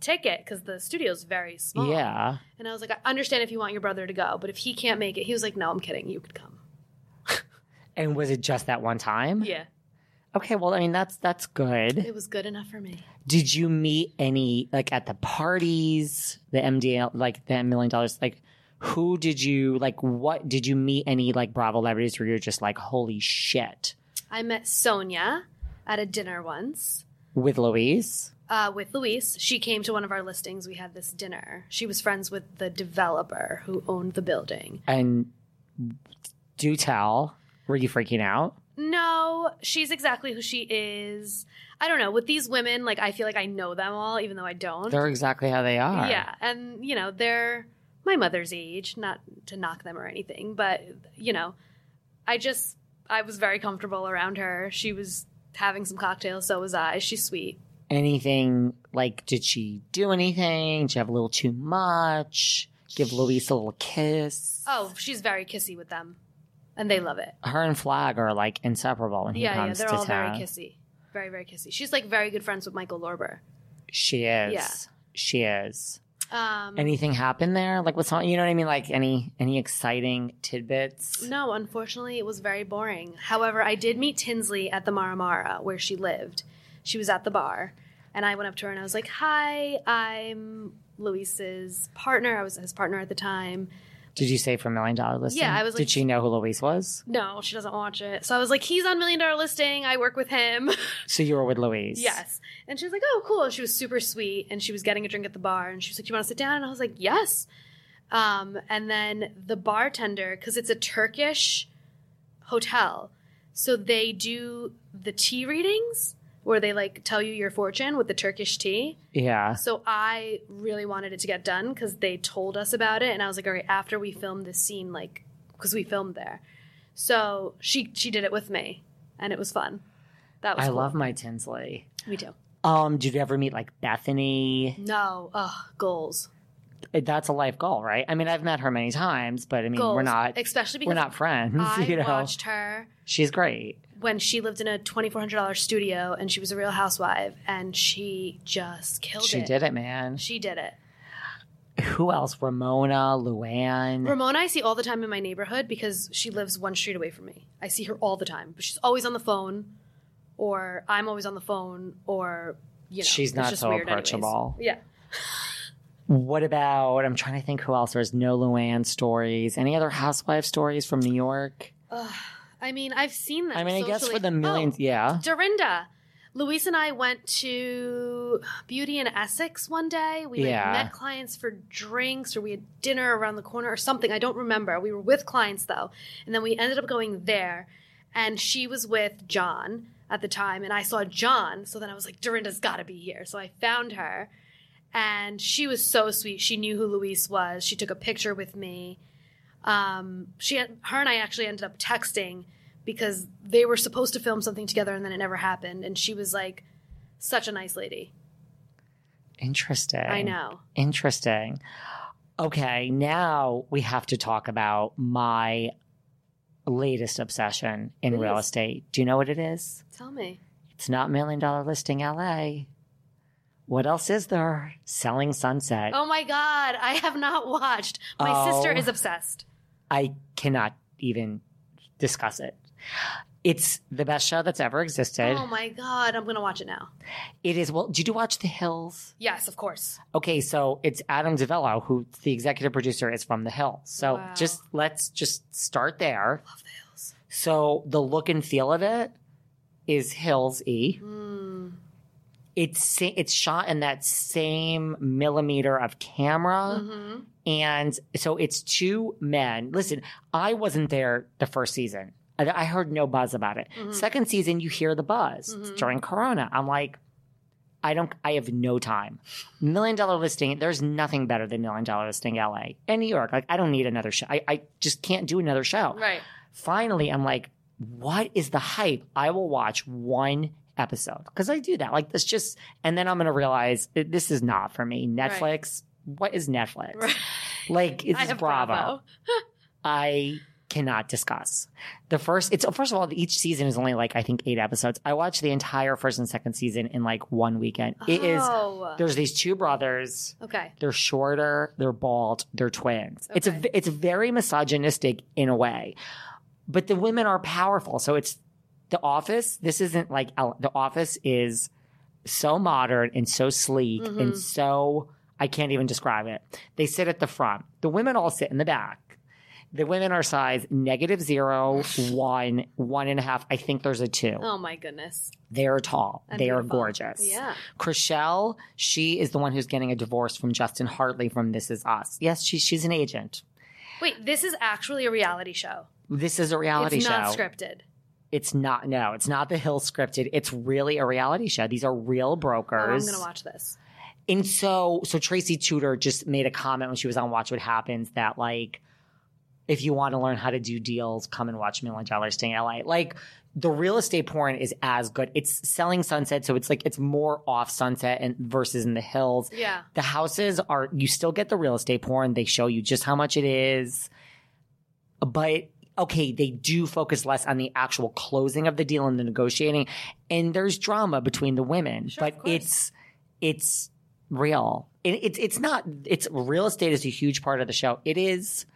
ticket because the studio's very small. Yeah. And I was like, I understand if you want your brother to go, but if he can't make it, he was like, No, I'm kidding. You could come. (laughs) And was it just that one time? Yeah. Okay, well, I mean, that's that's good. It was good enough for me. Did you meet any like at the parties, the MDL, like the million dollars? Like, who did you like? What did you meet any like Bravo celebrities where you're just like, holy shit? I met Sonja. at a dinner once With Luis? uh, with Luis, She came to one of our listings. We had this dinner. She was friends with the developer who owned the building. And do tell, were you freaking out? No, she's exactly who she is. I don't know. With these women, like I feel like I know them all, even though I don't. They're exactly how they are. Yeah, and you know they're my mother's age. Not to knock them or anything, but you know, I just I was very comfortable around her. She was having some cocktails, so was I. She's sweet. Anything like, did she do anything? Did she have a little too much? Give Luis a little kiss? Oh, she's very kissy with them, and they love it. Her and Flagg are like inseparable when he yeah, yeah, comes they're to all town. very kissy, very very kissy. She's like very good friends with Michael Lorber. She is. Yeah. She is. Um, Anything happen there? Like what's on? You know what I mean? Like any any exciting tidbits? No, unfortunately, it was very boring. However, I did meet Tinsley at the Marmara where she lived. She was at the bar, and I went up to her and I was like, "Hi, I'm Luis's partner. I was his partner at the time." Did you say for Million Dollar Listing? Yeah, I was like- Did she know who Luis was? No, she doesn't watch it. So I was like, "He's on Million Dollar Listing. I work with him." (laughs) So you were with Luis? yes, and she was like, "Oh, cool." And she was super sweet, and she was getting a drink at the bar, and she was like, "Do you want to sit down?" And I was like, "Yes." Um, and then the bartender, because it's a Turkish hotel, so they do the tea readings where they like tell you your fortune with the Turkish tea. Yeah. So I really wanted it to get done because they told us about it, and I was like, all right, after we filmed this scene, like, because we filmed there, so she she did it with me, and it was fun. That was I cool. love my Tinsley. me too. Um, did you ever meet like Bethany? No, ugh, goals. That's a life goal, right? I mean, I've met her many times, but I mean, goals. we're not especially because we're not friends. (laughs) I you know, watched her she's great. When she lived in a twenty four hundred dollars studio, and she was a Real Housewife, and she just killed She it. She did it, man. She did it. Who else? Ramona, Luann. Ramona, I see all the time in my neighborhood because she lives one street away from me. I see her all the time, but she's always on the phone, or I'm always on the phone, or you know, She's not just so weird anyways. approachable. Yeah. What about? I'm trying to think who else. There's no Luann stories. Any other housewife stories from New York? I mean, I've seen them. I mean, I guess socially. for the millions, Oh, yeah. Dorinda. Luis and I went to Beauty in Essex one day. We like, met clients for drinks or we had dinner around the corner or something. I don't remember. We were with clients though. And then we ended up going there and she was with John at the time and I saw John. So then I was like, Dorinda's got to be here. So I found her and she was so sweet. She knew who Luis was. She took a picture with me. Um, she, had, her and I actually ended up texting because they were supposed to film something together and then it never happened. And she was like such a nice lady. Interesting. I know. Interesting. Okay, now we have to talk about my latest obsession in real estate. Do you know what it is? Tell me. It's not Million Dollar Listing LA. What else is there? Selling Sunset. Oh my God. I have not watched. My Oh. sister is obsessed. I cannot even discuss it. It's the best show that's ever existed. Oh my God. I'm going to watch it now. It is, well, did you watch The Hills? Yes, of course. Okay, so it's Adam DiVello, who the executive producer is from The Hills. So Wow. just let's just start there. Love the hills. So the look and feel of it is Hills E. Mm. It's it's shot in that same millimeter of camera, Mm-hmm. and so it's two men. Listen, I wasn't there the first season. I, I heard no buzz about it. Mm-hmm. Second season, you hear the buzz It's during Corona. I'm like, I don't. I have no time. Million Dollar Listing. There's nothing better than Million Dollar Listing LA and New York. Like I don't need another show. I, I just can't do another show Right. finally I'm like, what is the hype? I will watch one episode because I do that. Like this just, and then I'm going to realize this is not for me. Netflix, what is Netflix? Right. Like, this (laughs) I is have Bravo. Bravo. (laughs) I cannot discuss. The first, it's first of all, each season is only like I think eight episodes. I watched the entire first and second season in like one weekend. It is. Oh. There's these two brothers. Okay. They're shorter, they're bald, they're twins. It's a it's very misogynistic in a way. But the women are powerful. So it's the office. This isn't like the office is so modern and so sleek Mm-hmm. and so I can't even describe it. They sit at the front. The women all sit in the back. The women are size negative zero, (sighs) one, one and a half. I think there's a two. Oh my goodness. They're tall. And they are gorgeous. Yeah. Chrishell, she is the one who's getting a divorce from Justin Hartley from This Is Us. Yes, she's she's an agent. Wait, this is actually a reality show. This is a reality it's show. not scripted. It's not. No, it's not the Hill scripted. It's really a reality show. These are real Oh, I'm gonna watch this. And so, so Tracy Tutor just made a comment when she was on Watch What Happens that like, if you want to learn how to do deals, come and watch Million Dollar Stay in LA. Like, the real estate porn is as good. It's selling Sunset, so it's like it's more off Sunset and versus in the hills. Yeah. The houses are you still get the real estate porn. They show you just how much it is. But okay, they do focus less on the actual closing of the deal and the negotiating. And there's drama between the women. Sure, but it's it's real. It, it's it's not it's real estate is a huge part of the show. It is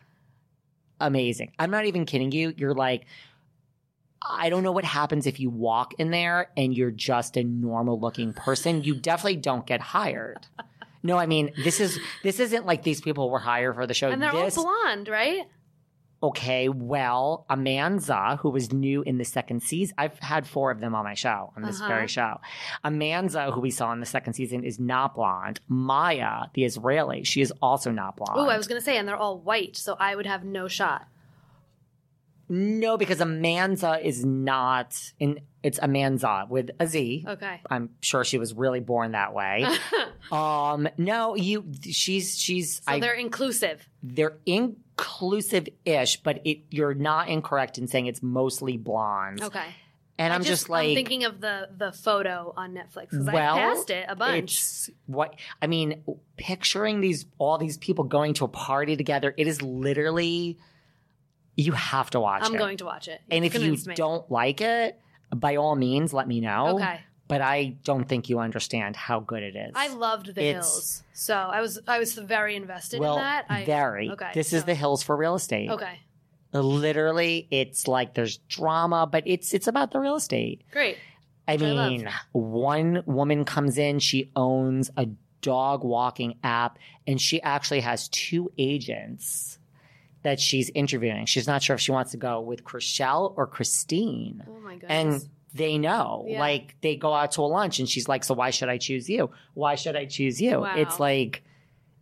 amazing. I'm not even kidding you. You're like I don't know what happens if you walk in there and you're just a normal looking person. You definitely don't get hired. No, I mean this is this isn't like these people were hired for the show. And they're this, all blonde, right? Okay, well, Amanza, who was new in the second season, I've had four of them on my show, on this Uh-huh. very show. Amanza, who we saw in the second season, is not blonde. Maya, the Israeli, she is also not blonde. Oh, I was gonna say, and they're all white, so I would have no shot. No, because Amanza is not in. It's Amanza with a Z. Okay. I'm sure she was really born that way. (laughs) um, no, you. She's she's. So I, they're inclusive. they're inclusive-ish, but it you're not incorrect in saying it's mostly blondes. Okay. And I I'm just, like I'm thinking of the the photo on Netflix because well, I passed it a bunch. What I mean. Picturing these all these people going to a party together, it is literally you have to watch it. I'm it. going to watch it. and if you Convince me. don't like it, by all means, let me know. Okay. But I don't think you understand how good it is. I loved the It's- hills, so I was I was very invested well, in that. I, very. Okay. This is so- the hills for real estate. Okay. Literally, it's like there's drama, but it's it's about the real estate. Great. I Which I love. mean, one woman comes in, she owns a dog walking app, and she actually has two agents that she's interviewing. She's not sure if she wants to go with Chrishell or Christine. Oh my goodness. And they know. Yeah. Like they go out to a lunch and she's like, So why should I choose you? Why should I choose you? Wow. It's like,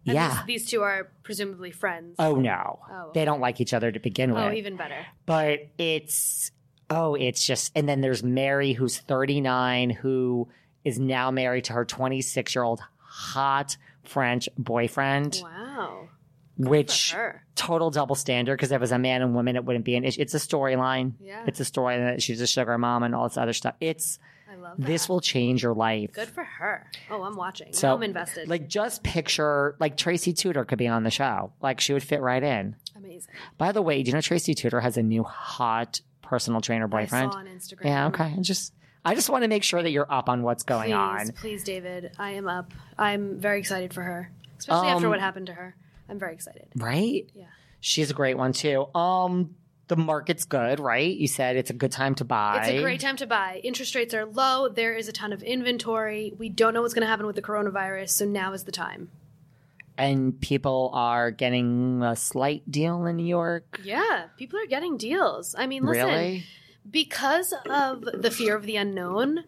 And yeah. These, these two are presumably friends. Oh no. Oh. They don't like each other to begin oh, with Oh, even better. but it's oh it's just and then there's mary who's 39 who is now married to her 26 year old hot french boyfriend Wow. Which total double standard because if it was a man and woman it wouldn't be an issue it's a storyline Yeah. it's a story that she's a sugar mom and all this other stuff it's I love that. this will change your life Good for her. Oh, I'm watching. so now I'm invested. like just picture like tracy tutor could be on the show like she would fit right in Amazing. by the way do you know tracy tutor has a new hot personal trainer boyfriend I saw on Instagram. Yeah, okay. I just I just want to make sure that you're up on what's going please, on. Please, David. I am up. I'm very excited for her, especially after Um, what happened to her. I'm very excited. Right? Yeah. She's a great one too. Um the market's good, right? You said it's a good time to buy. It's a great time to buy. Interest rates are low. There is a ton of inventory. We don't know what's going to happen with the coronavirus, so now is the time. And people are getting a slight deal in New York. Yeah, people are getting deals. I mean, listen, Really? because of the fear of the unknown,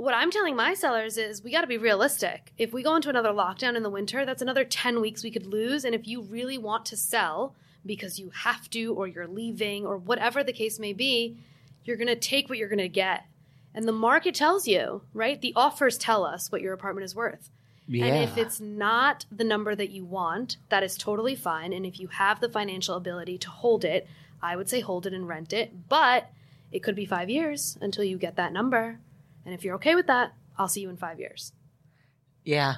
what I'm telling my sellers is we got to be realistic. If we go into another lockdown in the winter, that's another 10 weeks we could lose. And if you really want to sell because you have to, or you're leaving, or whatever the case may be, you're going to take what you're going to get. And the market tells you, right? The offers tell us what your apartment is worth. Yeah. And if it's not the number that you want, that is totally fine. And if you have the financial ability to hold it, I would say hold it and rent it. But it could be five years until you get that number. And if you're okay with that, I'll see you in five years. Yeah.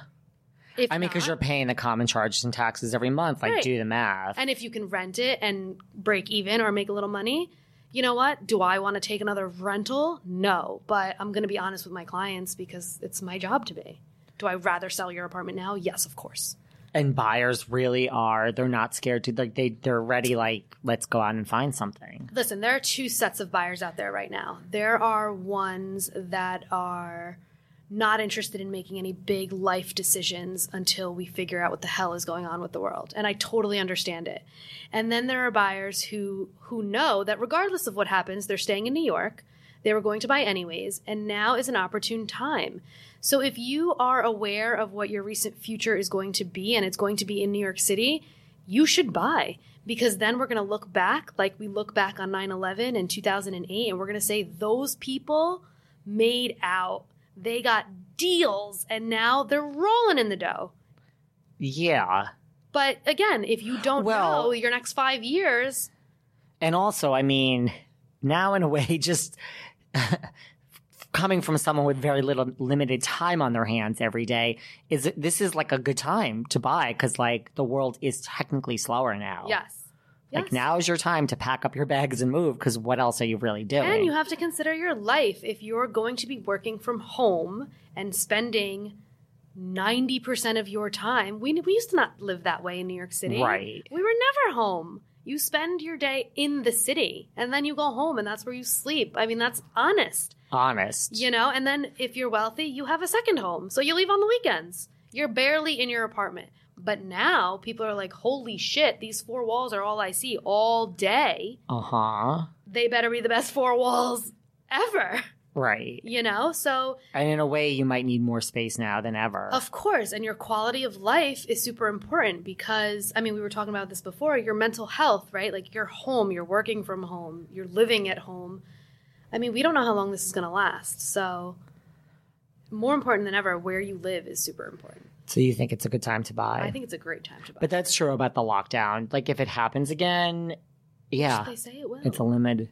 If I mean, because you're paying the common charges and taxes every month. Like, Right. do the math. And if you can rent it and break even or make a little money, you know what? Do I want to take another rental? No. But I'm going to be honest with my clients because it's my job to be. Do I rather sell your apartment now? Yes, of course. And buyers really are. They're not scared to. Like they, they're ready. Like, let's go out and find something. Listen, there are two sets of buyers out there right now. There are ones that are not interested in making any big life decisions until we figure out what the hell is going on with the world. And I totally understand it. And then there are buyers who who know that regardless of what happens, they're staying in New York. They were going to buy anyways, and now is an opportune time. So if you are aware of what your recent future is going to be and it's going to be in New York City, you should buy because then we're going to look back like we look back on 9/11 and 2008 and we're going to say those people made out. They got deals and now they're rolling in the dough. Yeah. But again, if you don't Well- know your next 5 years, And also, I mean, now in a way, (laughs) just (laughs) coming from someone with very little limited time on their hands every day, is this is like a good time to buy because like the world is technically slower now. yes. Like Yes. now is your time to pack up your bags and move because what else are you really doing? And you have to consider your life. If you're going to be working from home and spending 90% of your time, we, we used to not live that way in New York City. Right. We were never home. You spend your day in the city and then you go home and that's where you sleep. I mean, that's honest, Honest. you know? And then if you're wealthy, you have a second home. So you leave on the weekends. You're barely in your apartment. But now people are like, holy shit, these four walls are all I see all day. Uh huh. They better be the best four walls ever Right. you know so And in a way, you might need more space now than ever. of course and your quality of life is super important because i mean we were talking about this before your mental health right like you're home you're working from home you're living at home i mean we don't know how long this is going to last so more important than ever where you live is super important so you think it's a good time to buy? i think it's a great time to buy But that's true about the lockdown. Like if it happens again, yeah, they say it will it's a limit.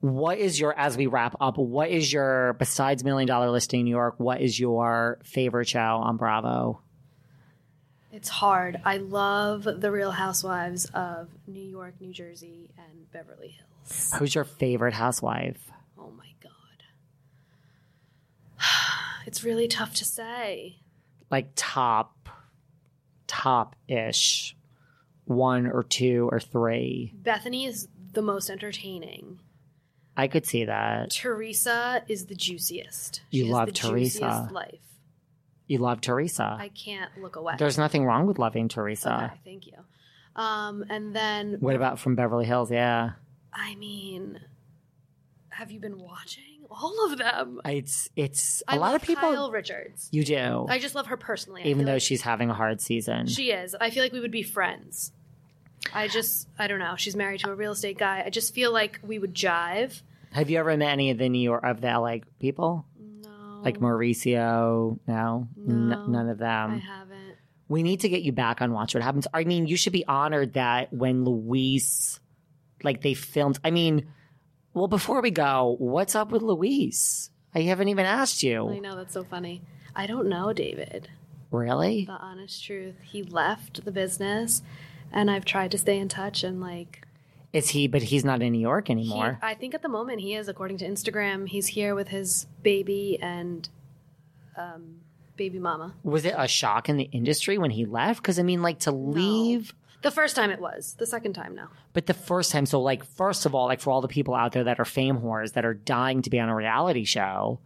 What is your as we wrap up? What is your besides Million Dollar Listing New York? What is your favorite show on Bravo? it's hard i love the real housewives of new york new jersey and beverly hills Who's your favorite housewife? Oh my god. (sighs) It's really tough to say. Like top, top ish, one or two or three. Bethenny is the most entertaining. I could see that. Teresa is the juiciest. You She love the Teresa. juiciest life. You love Teresa. I can't look away. There's nothing wrong with loving Teresa. Okay, thank you. Um, and then What about from Beverly Hills? Yeah. I mean, have you been watching all of them? It's it's a I lot of people. Kyle Richards. You do, I just love her personally. Even though like she's having a hard season. She is. I feel like we would be friends. I just, I don't know. She's married to a real estate guy. I just feel like we would jive. Have you ever met any of the New York of the LA people? No. Like Mauricio? No, N- none of them. I haven't. We need to get you back on Watch What Happens. I mean, you should be honored that when Luis, like they filmed. I mean, well, before we go, what's up with Luis? I haven't even asked you. I know that's so funny. I don't know, David. Really? The honest truth. He left the business, and I've tried to stay in touch. And like, Is he? But he's not in New York he, anymore. I think at the moment he is, according to Instagram, he's here with his baby and um, baby mama. Was it a shock in the industry when he left? Because I mean, like to leave. The first time it was. The second time, no. But the first time, so like, first of all, like for all the people out there that are fame whores that are dying to be on a reality show,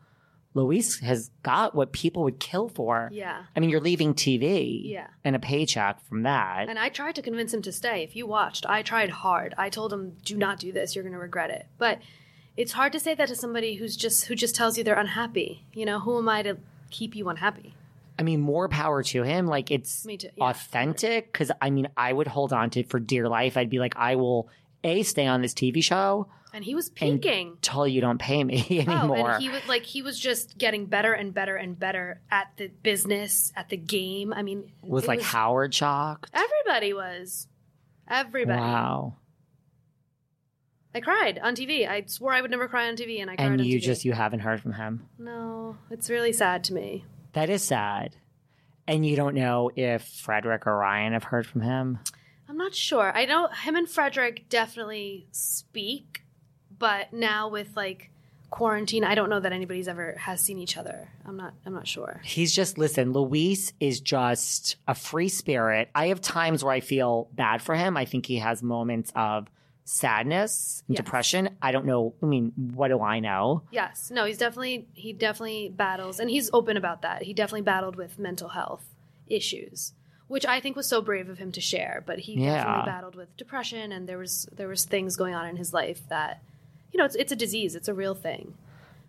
Luis has got what people would kill for. Yeah. I mean, you're leaving TV Yeah. and a paycheck from that. And I tried to convince him to stay. If you watched, I tried hard. I told him, "Do not do this. You're going to regret it." But it's hard to say that to somebody who's just who just tells you they're unhappy. You know, who am I to keep you unhappy? I mean, more power to him. Like it's Me too, yeah. authentic. Because I mean, I would hold on to it for dear life. I'd be like, I will a stay on this TV show And he was peaking. till you don't pay me anymore. (laughs) Oh, and he was like he was just getting better and better and better at the business, at the game. I mean, was like Howard shocked. everybody was. Everybody. Wow. I cried on TV. I swore I would never cry on TV, and I cried And on you TV. just you haven't heard from him. no. It's really sad to me. That is sad. And you don't know if Fredrik or Ryan have heard from him. I'm not sure. I know him and Fredrik definitely speak, but now with like quarantine, I don't know that anybody's ever has seen each other. I'm not. I'm not sure. He's just listen, Luis is just a free spirit. I have times where I feel bad for him. I think he has moments of sadness and Yes. depression. I don't know. I mean, what do I know? Yes. No, he's definitely he definitely battles and he's open about that. He definitely battled with mental health issues, which I think was so brave of him to share, but he Yeah. definitely battled with depression and there was there was things going on in his life that you know, it's it's a disease, it's a real thing.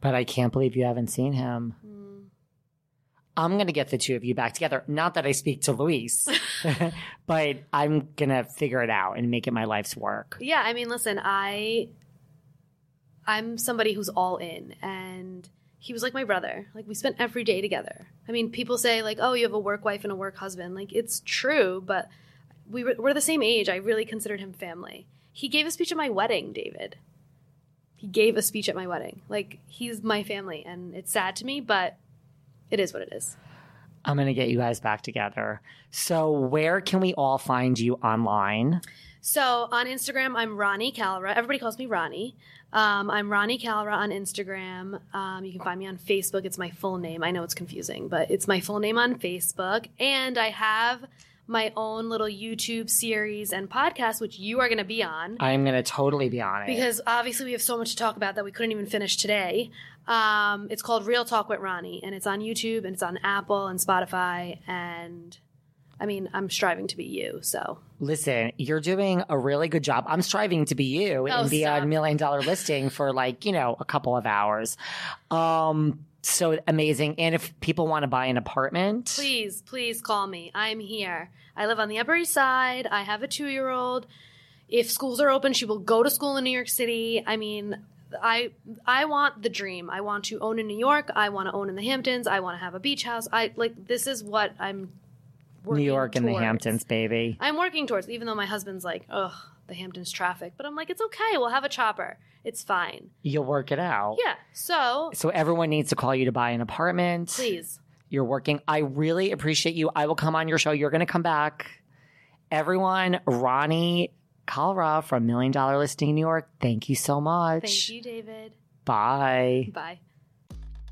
But I can't believe you haven't seen him. Hmm. I'm going to get the two of you back together. Not that I speak to Luis, (laughs) (laughs) but I'm going to figure it out and make it my life's work. Yeah, I mean, listen, I I'm somebody who's all in and he was like my brother. Like we spent every day together. I mean, people say like, "Oh, you have a work wife and a work husband." Like it's true, but we were, we're the same age. I really considered him family. He gave a speech at my wedding, David. He gave a speech at my wedding. Like he's my family and it's sad to me, but it is what it is. I'm going to get you guys back together. So, where can we all find you online? So on Instagram, I'm Ronnie Kalra. Everybody calls me Ronnie. Um, I'm Ronnie Kalra on Instagram. Um, you can find me on Facebook. It's my full name. I know it's confusing, but it's my full name on Facebook. And I have my own little YouTube series and podcast, which you are going to be on. I'm going to totally be on it. Because obviously we have so much to talk about that we couldn't even finish today. Um, it's called Real Talk with Ronnie, and it's on YouTube and it's on Apple and Spotify. And I mean, I'm striving to be you. So Listen, you're doing a really good job. I'm striving to be you Oh, and be stop. a million dollar listing for like, you know, a couple of hours. Um, so amazing. And if people want to buy an apartment, Please, please call me. I'm here. I live on the Upper East Side. I have a two year old. If schools are open, she will go to school in New York City. I mean, I I want the dream. I want to own in New York. I want to own in the Hamptons. I want to have a beach house. I like this is what I'm New York and the. Hamptons, baby. I'm working towards, even though my husband's like, ugh, the Hamptons traffic. But I'm like, it's okay. We'll have a chopper. It's fine. You'll work it out. Yeah. So So everyone needs to call you to buy an apartment. please. You're working. I really appreciate you. I will come on your show. You're going to come back. Everyone, Ronnie Kalra from Million Dollar Listing New York. Thank you so much. Thank you, David. Bye. Bye.